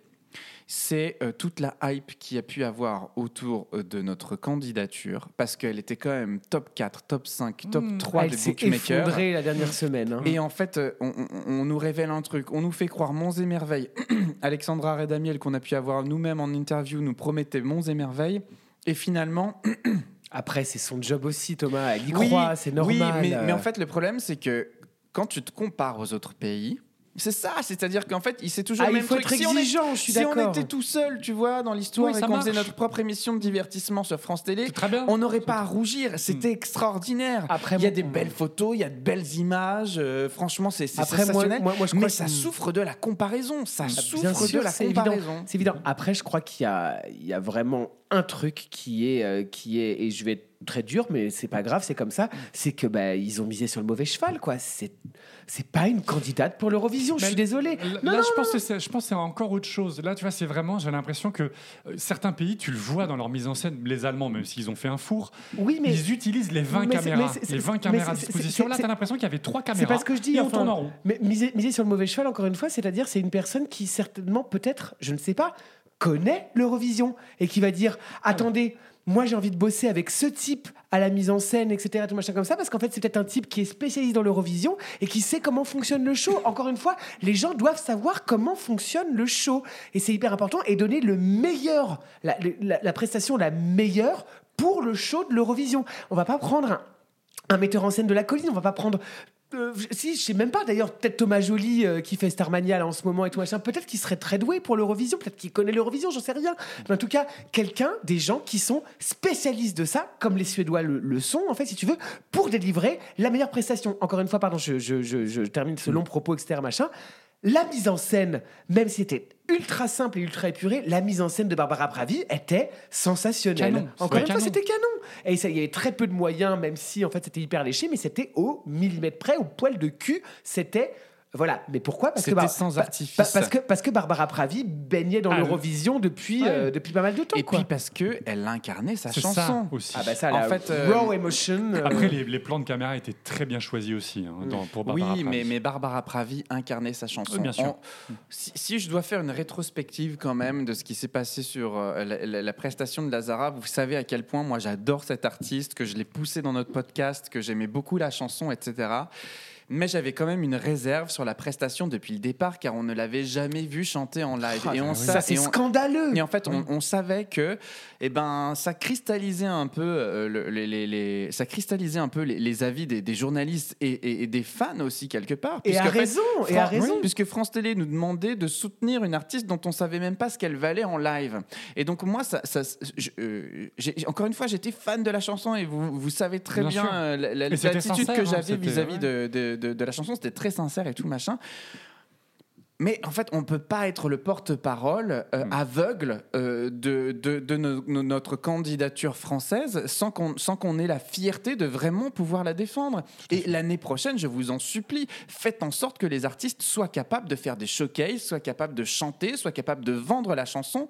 c'est euh, toute la hype qu'il y a pu avoir autour euh, de notre candidature, parce qu'elle était quand même top 4, top 5, top 3 elle de s'est bookmakers. effondrée la dernière semaine. hein. Et en fait, euh, on, nous révèle un truc, on nous fait croire monts et merveilles. Alexandra Redamiel, qu'on a pu avoir nous-mêmes en interview, nous promettait monts et merveilles. Et finalement, Après, c'est son job aussi, Thomas. Elle y oui, croit, c'est normal. Oui, mais, mais en fait, le problème, c'est que quand tu te compares aux autres pays, c'est ça, c'est-à-dire qu'en fait, il sait toujours Ah, le il même faut truc. être Si on est- exigeant, je suis si on était tout seul, tu vois, dans l'histoire, Oui, et ça qu'on faisait notre propre émission de divertissement sur France Télé, on n'aurait pas à rougir. C'était extraordinaire. Après, il y a des belles photos, il y a de belles images. euh, franchement, c'est c'est Après, moi- sensationnel. moi- moi, je mais crois ça que- souffre de la comparaison. Ça Bien souffre sûr, de la comparaison. C'est évident. Après, je crois qu'il y a, il y a vraiment un truc qui est, euh, qui est, et je vais être très dur, mais c'est pas grave, c'est comme ça. C'est que bah, ils ont misé sur le mauvais cheval, quoi. C'est, c'est pas une candidate pour l'Eurovision. Je suis désolé. Là, Non, là, non, je, pense que c'est, je pense que c'est encore autre chose. Là, tu vois, c'est vraiment, j'ai l'impression que euh, certains pays, tu le vois dans leur mise en scène, les Allemands, même s'ils ont fait un four, Oui, mais ils utilisent les 20 mais c'est- caméras. les 20 mais caméras à disposition. Là, c'est- tu as l'impression qu'il y avait trois caméras. C'est pas ce que je dis. Et on enfin, tourne en rond. Mais miser, miser sur le mauvais cheval, encore une fois, c'est-à-dire c'est une personne qui certainement, peut-être, je ne sais pas, connaît l'Eurovision et qui va dire attendez. Moi, j'ai envie de bosser avec ce type à la mise en scène, etc., tout machin comme ça, parce qu'en fait, c'est peut-être un type qui est spécialisé dans l'Eurovision et qui sait comment fonctionne le show. Encore une fois, les gens doivent savoir comment fonctionne le show. Et c'est hyper important et donner le meilleur, la, la- la prestation la meilleure pour le show de l'Eurovision. On va pas prendre un, un metteur en scène de la colline, on va pas prendre. Euh, si, je sais même pas d'ailleurs, peut-être Thomas Joly euh, qui fait Starmania là, en ce moment et tout machin, peut-être qu'il serait très doué pour l'Eurovision, peut-être qu'il connaît l'Eurovision, j'en sais rien. Mais en tout cas, quelqu'un, des gens qui sont spécialistes de ça, comme les Suédois le, sont, en fait, si tu veux, pour délivrer la meilleure prestation. Encore une fois, pardon, je, je- je- je termine ce long propos, etc. machin. La mise en scène, même si c'était ultra simple et ultra épuré, la mise en scène de Barbara Pravi était sensationnelle. Canon. Encore une fois, c'était canon. Et ça, il y avait très peu de moyens, même si en fait c'était hyper léché, mais c'était au millimètre près, au poil de cul. C'était voilà. Mais pourquoi? Parce que sans artifice. pa- parce que parce que Barbara Pravi baignait dans Ah, l'Eurovision depuis Ouais. euh, depuis pas mal de temps. Et quoi. puis parce que elle incarnait sa chanson. ça aussi. ah bah ça, en la fait, euh, raw emotion. euh, Après, les, les plans de caméra étaient très bien choisis aussi hein, dans- pour Barbara Oui, Pravi. mais, mais Barbara Pravi incarnait sa chanson. Oui, bien sûr. Si, si je dois faire une rétrospective quand même de ce qui s'est passé sur euh, la, la- la prestation de Lazara, vous savez à quel point moi j'adore cet artiste, que je l'ai poussé dans notre podcast, que j'aimais beaucoup la chanson, etc. Mais j'avais quand même une réserve sur la prestation depuis le départ, car on ne l'avait jamais vu chanter en live. Ah, et on ça sa- c'est scandaleux. et en fait, on, on savait que, eh ben, ça cristallisait un peu euh, le- les, les- les- ça cristallisait un peu les, les avis des, des journalistes et, et- et des fans aussi quelque part. Et à fait, raison, et à raison. oui, puisque France Télé nous demandait de soutenir une artiste dont on savait même pas ce qu'elle valait en live. Et donc moi, ça, ça- je- euh, encore une fois, j'étais fan de la chanson et vous, vous savez très Bien euh, la- l'attitude que hein, j'avais vis-à-vis de- de- de la chanson. C'était très sincère et tout machin. Mais en fait, on peut pas être le porte-parole euh, Hmm. aveugle euh, de, de, de no- no- notre candidature française sans qu'on sans qu'on ait la fierté de vraiment pouvoir la défendre. Et l'année prochaine, je vous en supplie, faites en sorte que les artistes soient capables de faire des showcases, soient capables de chanter, soient capables de vendre la chanson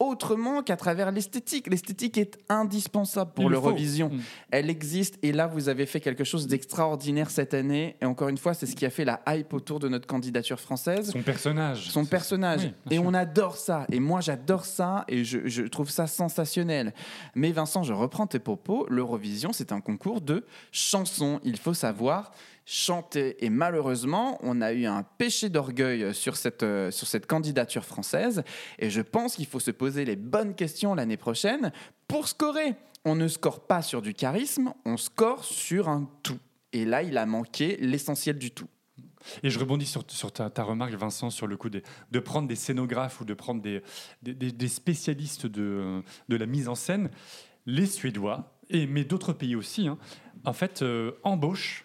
autrement qu'à travers l'esthétique. L'esthétique est indispensable pour l'Eurovision. Mm. Elle existe et là, vous avez fait quelque chose d'extraordinaire cette année. Et encore une fois, c'est ce qui a fait la hype autour de notre candidature française Son personnage. son personnage. Oui, et sûr. on adore ça. Et moi, j'adore ça. Et je, je trouve ça sensationnel. Mais Vincent, je reprends tes propos. L'Eurovision, c'est un concours de chansons. Il faut savoir chanter. Et malheureusement, on a eu un péché d'orgueil sur cette, euh, sur cette candidature française. Et je pense qu'il faut se poser les bonnes questions l'année prochaine pour scorer. On ne score pas sur du charisme, on score sur un tout. Et là, il a manqué l'essentiel du tout. Et je rebondis sur, ta, remarque, Vincent, sur le coup de, de prendre des scénographes ou de prendre des- des spécialistes de, de la mise en scène. Les Suédois, et, mais d'autres pays aussi, hein, en fait, euh, embauchent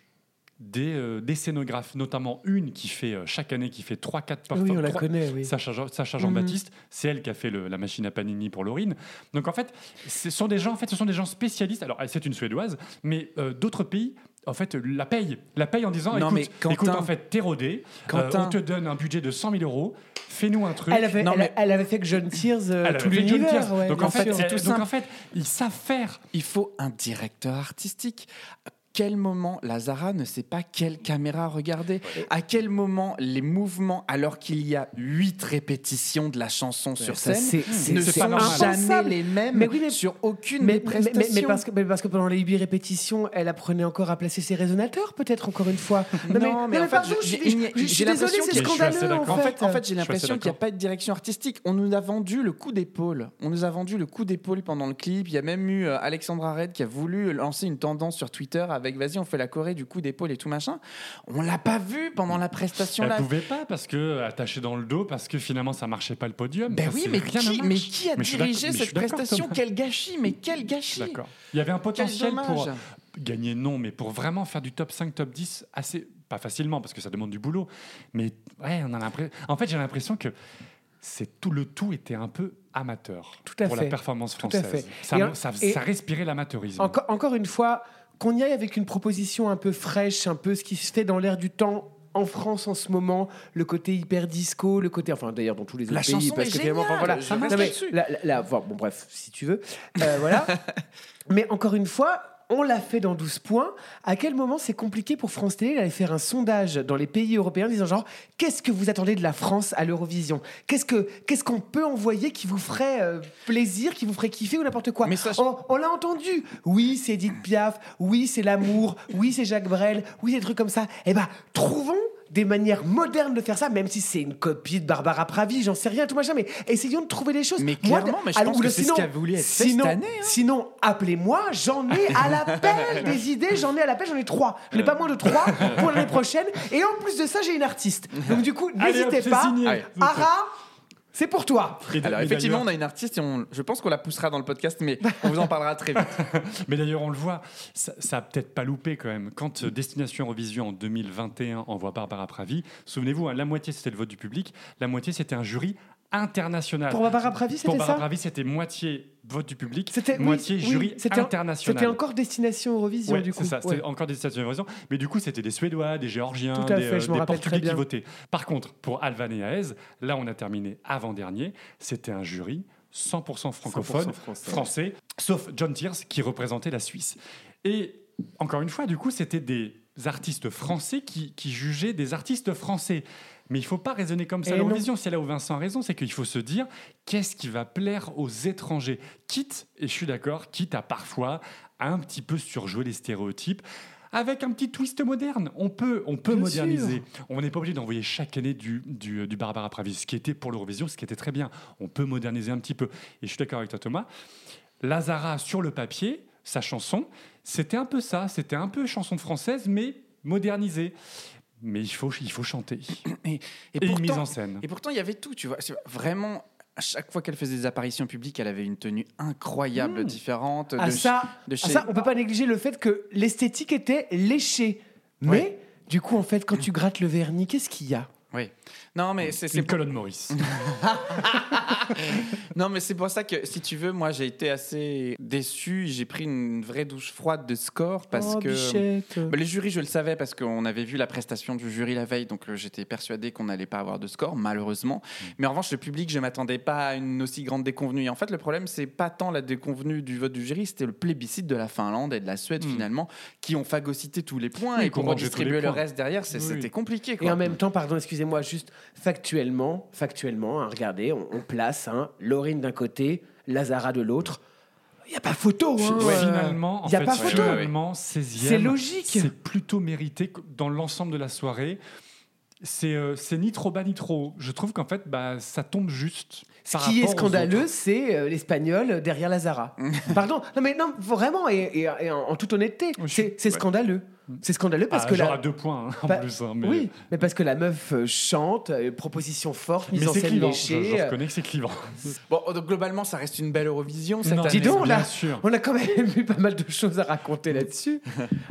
des, euh, des scénographes, notamment une qui fait euh, chaque année, qui fait 3-4 Oui, on la connaît, oui. Sacha, Jean- Sacha. Jean-Baptiste, c'est elle qui a fait le- la machine à panini pour Laurine. Donc en fait, ce sont des gens, en fait, ce sont des gens spécialistes. Alors, c'est une suédoise, mais euh, d'autres pays en fait, la paye. La paye en disant Non, écoute, mais Quentin- écoute, en fait, t'es rodé, euh, on te donne un budget de 100 000 euros, fais-nous un truc. Elle avait, Non, elle, mais- elle avait fait que John Tears euh, tout l'univers. Ouais, donc en fait, tout donc en fait, ils savent faire. Il faut un directeur artistique. À quel moment Lazara ne sait pas quelle caméra regarder À quel moment les mouvements, alors qu'il y a huit répétitions de la chanson sur scène, c'est- c'est- ne c'est sont pas normal. jamais les mêmes Mais oui, mais- sur aucune mais, des mais- mais- prestations mais parce que, mais parce que pendant les huit répétitions, elle apprenait encore à placer ses résonateurs, peut-être encore une fois. Non, mais en fait, pardon, j'ai- je, je- j'ai- je- je j'ai suis désolée, l'impression c'est scandaleux en fait, en fait, j'ai l'impression qu'il n'y a pas de direction artistique. On nous a vendu le coup d'épaule. On nous a vendu le coup d'épaule pendant le clip. Il y a même eu euh, Alexandra Red qui a voulu lancer une tendance sur Twitter avec vas-y, on fait la Corée du coup d'épaule et tout machin. On l'a pas vu pendant la prestation Elle là. pouvait pas parce que attachée dans le dos parce que finalement ça marchait pas le podium. Ben Ça, oui, mais ne qui, mais qui a Mais dirigé cette prestation? Quel gâchis, mais quel gâchis D'accord. Il y avait un potentiel pour gagner, non, mais pour vraiment faire du top 5, top 10 assez, pas facilement parce que ça demande du boulot. Mais ouais, on a l'impression. En fait, j'ai l'impression que c'est tout le tout était un peu amateur Tout à pour fait. la performance Tout à française. fait. Ça, Et en- ça, et- ça respirait l'amateurisme. Encore, encore une fois, qu'on y aille avec une proposition un peu fraîche, un peu ce qui se fait dans l'air du temps. En France en ce moment, le côté hyper disco, le côté, enfin d'ailleurs dans tous les autres La pays, chanson parce est que finalement, enfin, géniale, voilà, je Non, mais là-dessus. la- la- la- enfin, bon bref, si tu veux, Euh, voilà. mais encore une fois, on l'a fait dans 12 points. À quel moment c'est compliqué pour France Télé d'aller faire un sondage dans les pays européens disant genre qu'est-ce que vous attendez de la France à l'Eurovision? Qu'est-ce que qu'est-ce qu'on peut envoyer qui vous ferait euh, plaisir, qui vous ferait kiffer ou n'importe quoi? Mais ça- On, on l'a entendu. Oui, c'est Edith Piaf. Oui, c'est l'amour. Oui, c'est Jacques Brel. Oui, c'est des trucs comme ça. Eh ben, trouvons des manières modernes de faire ça, même si c'est une copie de Barbara Pravi, j'en sais rien, tout machin, mais essayons de trouver des choses. Mais Moi, clairement, mais je alors, pense que le- c'est ce qui a voulu être fait cette année, hein. Sinon, appelez-moi, j'en ai à l'appel des idées, j'en ai à l'appel, j'en ai trois. J'en ai pas moins de trois pour l'année prochaine. Et en plus de ça, j'ai une artiste. Donc du coup, n'hésitez c'est pas. signé. Allez. Ara, c'est pour toi. Alors effectivement, on a une artiste et on- je pense qu'on la poussera dans le podcast, mais on vous en parlera très vite. Mais d'ailleurs, on le voit, ça, ça a peut-être pas loupé quand même. Quand euh, Destination Eurovision en 2021 envoie Barbara Pravi, souvenez-vous, hein, la moitié c'était le vote du public, la moitié c'était un jury international. Pour Barbara Pravi, Pour c'était Barbara ça Pravi, c'était moitié vote du public, moitié oui, jury international. C'était encore Destination Eurovision Ouais, du coup. c'est ça, c'était Ouais. encore des Destination Eurovision. Mais du coup, c'était des Suédois, des Géorgiens, Tout à des, fait, rappelle Portugais qui votaient. Par contre, pour Alvan et Aez, là, on a terminé avant-dernier. C'était un jury 100% francophone, 100% français. français, sauf John Tears qui représentait la Suisse. Et encore une fois, du coup, c'était des artistes français qui, qui jugeaient des artistes français. Mais il faut pas raisonner comme ça non. l'Eurovision. C'est là où Vincent a raison, c'est qu'il faut se dire qu'est-ce qui va plaire aux étrangers? Quitte, et je suis d'accord, quitte à parfois un petit peu surjouer les stéréotypes. Avec un petit twist moderne, on peut, on peut Bien moderniser. On n'est pas obligé d'envoyer chaque année du, du, du Barbara Pravi, ce qui était pour l'Eurovision, ce qui était très bien. On peut moderniser un petit peu. Et je suis d'accord avec toi, Thomas. Lazara, sur le papier, sa chanson, c'était un peu ça. C'était un peu chanson française, mais modernisée. Mais il faut, il faut chanter. Et, Et une mise en scène. Et pourtant, il y avait tout, tu vois. Vraiment, à chaque fois qu'elle faisait des apparitions publiques, elle avait une tenue incroyable, différente. À de Hmm. ça, de à chez- ça, on peut pas négliger le fait que l'esthétique était léchée. Mais du coup, en fait, quand tu grattes le vernis, qu'est-ce qu'il y a? Oui. Non, mais c'est Une colonne Maurice. Non, mais c'est pour ça que, si tu veux, moi, j'ai été assez déçu. J'ai pris une vraie douche froide de score parce Oh, que. Bah, les jurys, je le savais parce qu'on avait vu la prestation du jury la veille, donc euh, j'étais persuadé qu'on n'allait pas avoir de score, malheureusement. Mm. Mais en revanche, le public, je m'attendais pas à une aussi grande déconvenue. Et en fait, le problème, c'est pas tant la déconvenue du vote du jury, c'était le plébiscite de la Finlande et de la Suède, finalement, qui ont phagocyté tous les points Mm. Oui, et redistribuer les le points. reste derrière, c'est- Oui. c'était compliqué. Quoi. Et en même temps, pardon, excusez-moi, juste factuellement, factuellement, hein, regardez, on, on place hein, Laurine d'un côté, Lazara de l'autre. Il n'y a pas photo. Hein, Finalement, en y a fait, pas photo. finalement, 16e, C'est logique. C'est plutôt mérité dans l'ensemble de la soirée. C'est euh, c'est ni trop bas ni trop haut. Je trouve qu'en fait, bah, ça tombe juste. Ce qui est scandaleux, c'est euh, l'espagnol derrière Lazara. Pardon, non mais non, vraiment, et, et- et en, en toute honnêteté, c'est scandaleux. C'est scandaleux parce Ah, que genre la- à deux points hein, en plus. hein, mais Oui, mais parce que la meuf euh, chante, euh, proposition forte, mise mais en c'est scène clivant. Je, léchée. je euh, reconnais que c'est clivant. Bon, donc globalement, ça reste une belle Eurovision cette Non, année. Dis donc, on bien a, sûr. on a quand même eu pas mal de choses à raconter là-dessus.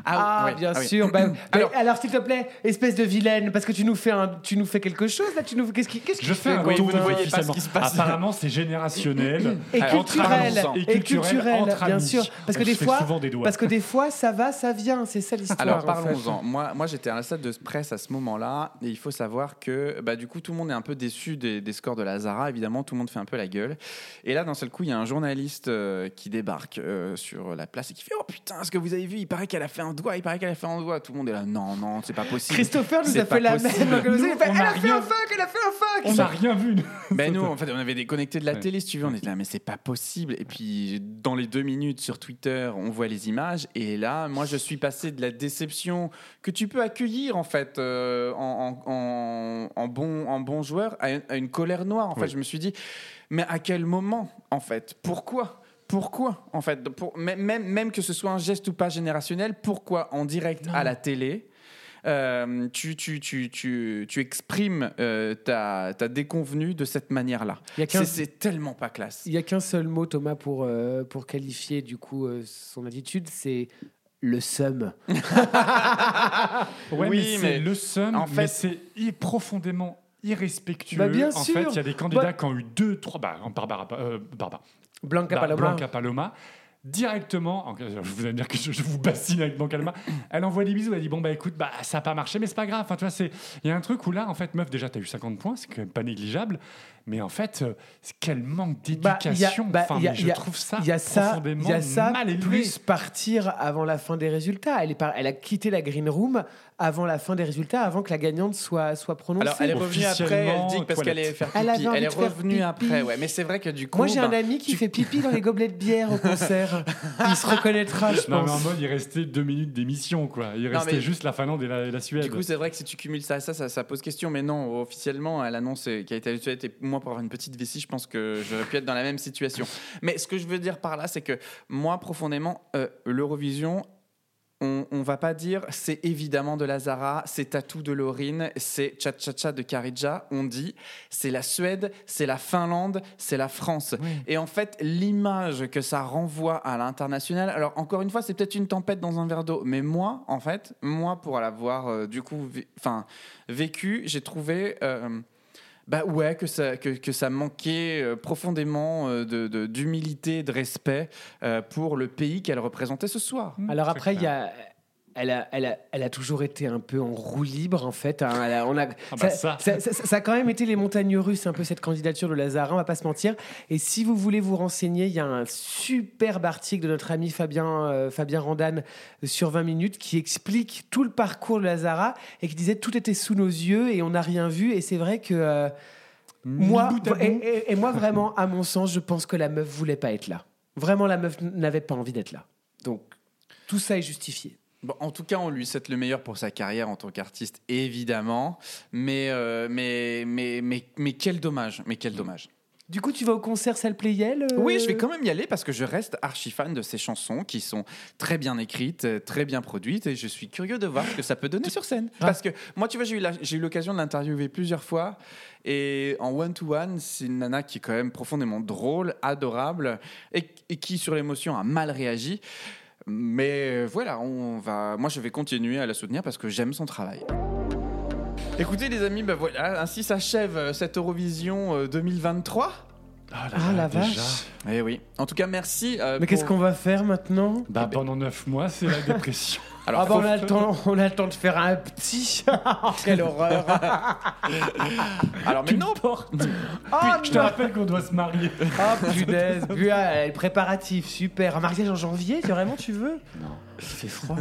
Ah, bien ah oui. sûr. bah, Alors- alors, alors s'il te plaît, espèce de vilaine, parce que tu nous fais, un, tu nous fais quelque chose là. Tu nous, qu'est-ce qui, qu'est-ce qui Je fais un oui, vous ne toi voyez pas officiellement. ce qui se passe. Apparemment, c'est générationnel. Et culturel, et culturel, bien sûr, parce que des fois, parce que des fois, ça va, ça vient, c'est ça l'histoire. Alors en fait. parlons-en. Moi, moi j'étais à la salle de presse à ce moment-là et il faut savoir que bah, du coup tout le monde est un peu déçu des, des scores de la Zara. Évidemment, tout le monde fait un peu la gueule. Et là, d'un seul coup, il y a un journaliste euh, qui débarque euh, sur la place et qui fait Oh putain, ce que vous avez vu, il paraît qu'elle a fait un doigt, il paraît qu'elle a fait un doigt. Tout le monde est là Non, non, c'est pas possible. Christopher nous a fait la possible. même. Nous, elle a a fait rien- un fuck, elle a fait un fuck. On n'a rien vu. Ben nous, en fait, on avait déconnecté de la Ouais. télé, si tu veux. On était là, mais c'est pas possible. Et puis, dans les deux minutes sur Twitter, on voit les images. Et là, moi, je suis passé de la déception que tu peux accueillir, en fait, euh, en, en- en- en bon, en bon joueur, à une, à une colère noire. En fait, je me suis dit, mais à quel moment, en fait? Pourquoi? Pourquoi, en fait, pour, même, même- que ce soit un geste ou pas générationnel, pourquoi en direct à la télé euh, tu, tu, tu, tu, tu exprimes euh, ta, ta déconvenue de cette manière-là? C'est tellement pas classe. Il n'y a qu'un seul mot, Thomas, pour, euh, pour qualifier du coup euh, son attitude, c'est le seum. Ouais, Oui, mais le seum, en mais fait- c'est profondément irrespectueux. Bah, bien en sûr. fait, il y a des candidats Bah- qui ont eu deux, trois, bah, Barbara, euh, Barbara, Blanca Bah, Paloma. Blanca Paloma, directement, vous allez me dire que je, je vous bassine avec Blanca Paloma, elle envoie des bisous, elle dit bon bah écoute, bah ça n'a pas marché, mais c'est pas grave. Enfin, tu vois, c'est il y a un truc où là, en fait, meuf, déjà t'as eu 50 points, c'est quand même pas négligeable, mais en fait, euh, quel manque Bah, d'éducation. bah, enfin, y je trouve ça Il y a ça, profondément il y a ça mal élevé. plus partir avant la fin des résultats. Elle, est par- elle a quitté la green room avant la fin des résultats, avant que la gagnante soit, soit prononcée. Alors, elle est revenue après, elle dit parce qu'elle est faire Elle pipi. envie Elle est revenue après, ouais. Mais c'est vrai que du coup. Moi, j'ai un ben, ami qui tu- fait pipi dans les gobelets de bière au concert. Il se reconnaîtra, je Non, mais en pense. mode, il restait deux minutes d'émission, quoi. Il Non, restait mais- juste la Finlande et la, la Suède. Du coup, c'est vrai que si tu cumules ça à ça, ça, ça pose question. Mais non, officiellement, elle annonce euh, qu'elle a été moi, pour avoir une petite vessie, je pense que j'aurais pu être dans la même situation. Mais ce que je veux dire par là, c'est que moi, profondément, euh, l'Eurovision. On, on va pas dire c'est évidemment de la Zara, c'est Tatou de Laurine, c'est Cha Cha Cha de Karija. On dit c'est la Suède, c'est la Finlande, c'est la France. Et en fait, l'image que ça renvoie à l'international, alors encore une fois, c'est peut-être une tempête dans un verre d'eau, mais moi, en fait, moi, pour l'avoir euh, du coup enfin, vécu, j'ai trouvé. euh, bah ouais, que ça, que, que ça manquait euh, profondément euh, de- de- d'humilité, de, respect euh, pour le pays qu'elle représentait ce soir. Alors c'est après, il y a. Elle a, elle, a, elle a toujours été un peu en roue libre, en fait. hein. Elle a- on a, bah ça, ça. ça- ça- ça a quand même été les montagnes russes, un peu cette candidature de Lazara, on va pas se mentir. Et si vous voulez vous renseigner, il y a un superbe article de notre ami Fabien, euh, Fabien Randan euh, sur 20 minutes qui explique tout le parcours de Lazara et qui disait tout était sous nos yeux et on n'a rien vu. Et c'est vrai que euh, moi, et- et moi, vraiment, à mon sens, je pense que la meuf voulait pas être là. Vraiment, la meuf n'avait pas envie d'être là. Donc, tout ça est justifié. Bon, en tout cas, on lui souhaite le meilleur pour sa carrière en tant qu'artiste, évidemment. Mais, euh, mais, mais, mais, mais quel dommage, mais quel dommage. Du coup, tu vas au concert Salle Playel euh Oui, je vais quand même y aller parce que je reste archi fan de ces chansons qui sont très bien écrites, euh, très bien produites et je suis curieux de voir ce que ça peut donner sur scène. Parce que moi, tu vois, j'ai eu la- j'ai eu l'occasion de l'interviewer plusieurs fois et en one-to-one, c'est une nana qui est quand même profondément drôle, adorable et, et qui, sur l'émotion, a mal réagi. Mais euh, voilà, on va. Moi, je vais continuer à la soutenir parce que j'aime son travail. Écoutez, les amis, ben voilà, ainsi s'achève euh, cette Eurovision euh, 2023. Ah la déjà. vache Eh oui. En tout cas, merci. euh, Mais qu'est-ce qu'on va faire maintenant? Bah, pendant 9 mois, c'est la dépression. Alors, ah bah, on, a le temps, on a le temps de faire un petit. Quelle horreur Alors, mais non. Ah Je te rappelle qu'on doit se marier. Ah punaise Puis, ah, le préparatif, super Un mariage en janvier, tu- vraiment tu veux? Non, il fait froid.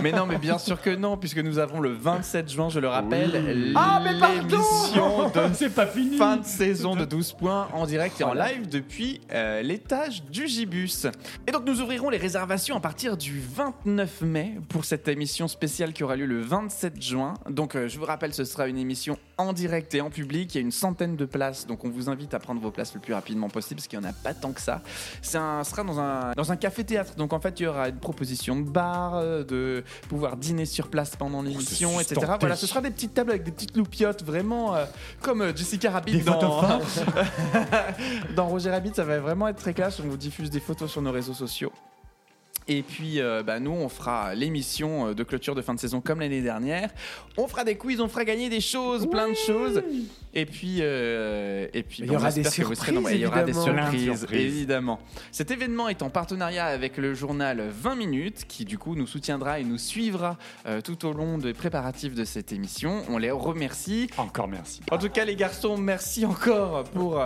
Mais non, mais bien sûr que non, puisque nous avons le 27 juin, je le rappelle, Ah, mais pardon l'émission de C'est pas fini. fin de saison de 12 points en direct et en live depuis euh, l'étage du Gibus. Et donc nous ouvrirons les réservations à partir du 29 mai pour cette émission spéciale qui aura lieu le 27 juin. Donc euh, je vous rappelle, ce sera une émission en direct et en public. Il y a une centaine de places, donc on vous invite à prendre vos places le plus rapidement possible parce qu'il n'y en a pas tant que ça. Ce sera dans un, dans un café-théâtre, donc en fait il y aura une proposition de bar, euh, de pouvoir dîner sur place pendant l'émission, etc. sustenté. Voilà, ce sera des petites tables avec des petites loupiottes, vraiment euh, comme Jessica Rabbit Des dans, dans Roger Rabbit, ça va vraiment être très classe. On vous diffuse des photos sur nos réseaux sociaux. Et puis, euh, bah, nous, on fera l'émission euh, de clôture de fin de saison comme l'année dernière. On fera des quiz, on fera gagner des choses, plein de choses. Et puis, euh, et puis Il y bon, aura des que vous serez surprises, nombreux. Il y aura des évidemment. Surprises. Cet événement est en partenariat avec le journal 20 minutes, qui du coup nous soutiendra et nous suivra euh, tout au long des préparatifs de cette émission. On les remercie. Encore merci. En tout cas, les garçons, merci encore pour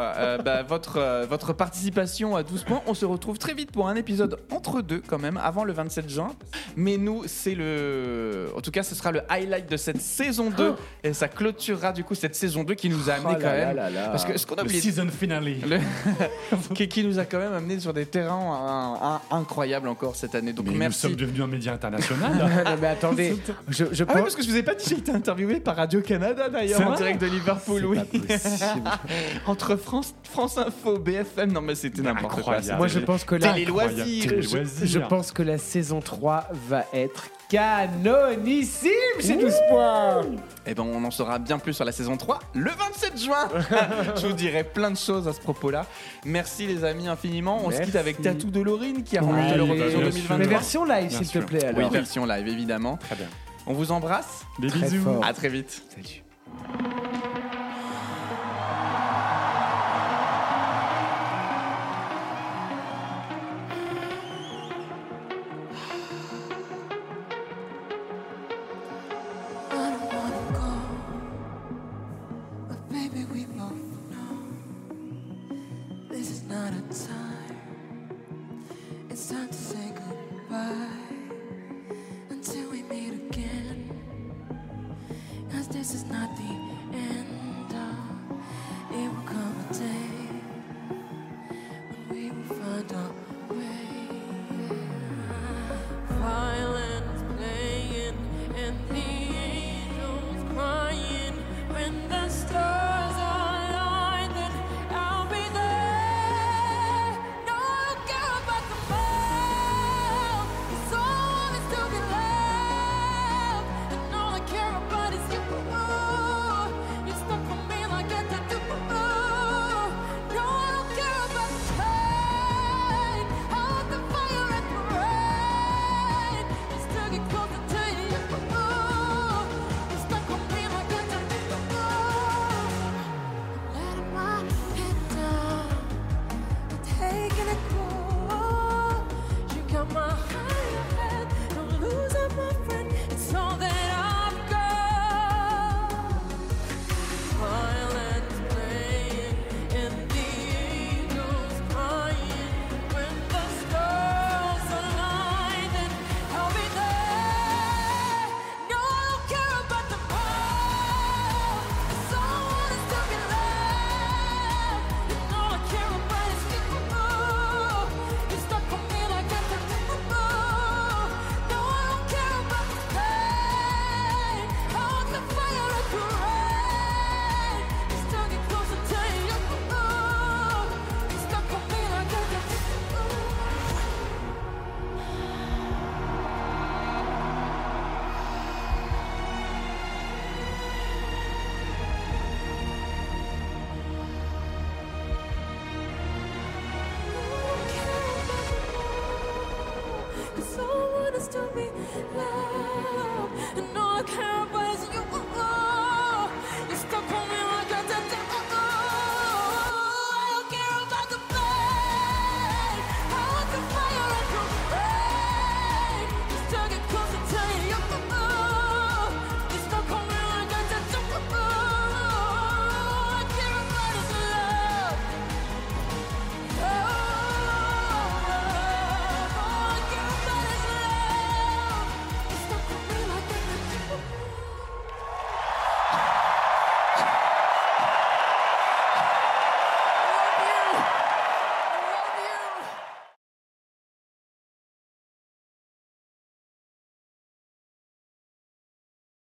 bah, votre, euh, votre participation à 12 points. On se retrouve très vite pour un épisode entre deux, quand même, avant le 27 juin. Mais nous, c'est le. En tout cas, ce sera le highlight de cette saison 2. Et ça clôturera du coup cette saison 2 qui nous a amené Oh quand là même. là là là. Parce que ce qu'on a Le oublié. season finale. le- qui, qui nous a quand même amené sur des terrains un- un- incroyables encore cette année. Donc Mais nous merci. sommes devenus un média international. non, mais attendez, je, je Ah oui, pense. parce que je vous ai pas dit, j'ai été interviewé par Radio-Canada d'ailleurs, C'est en direct de Liverpool, oui. Entre France, France Info, BFM, non mais c'était n'importe quoi. Moi, je pense que là, Télé loisirs. Je, je pense que la saison 3 va être canonissime chez 12 points. Eh ben, on en saura bien plus sur la saison 3 le 27 juin. je vous dirai plein de choses à ce propos-là. Merci les amis infiniment. On se quitte avec Tatou de Lorine qui a remporté l'Eurovision bien sûr. 2023. Mais version live, s'il te plaît. Oui, Alors. version live évidemment. Très bien. On vous embrasse. Des Très bisous. fort. À très vite. Salut.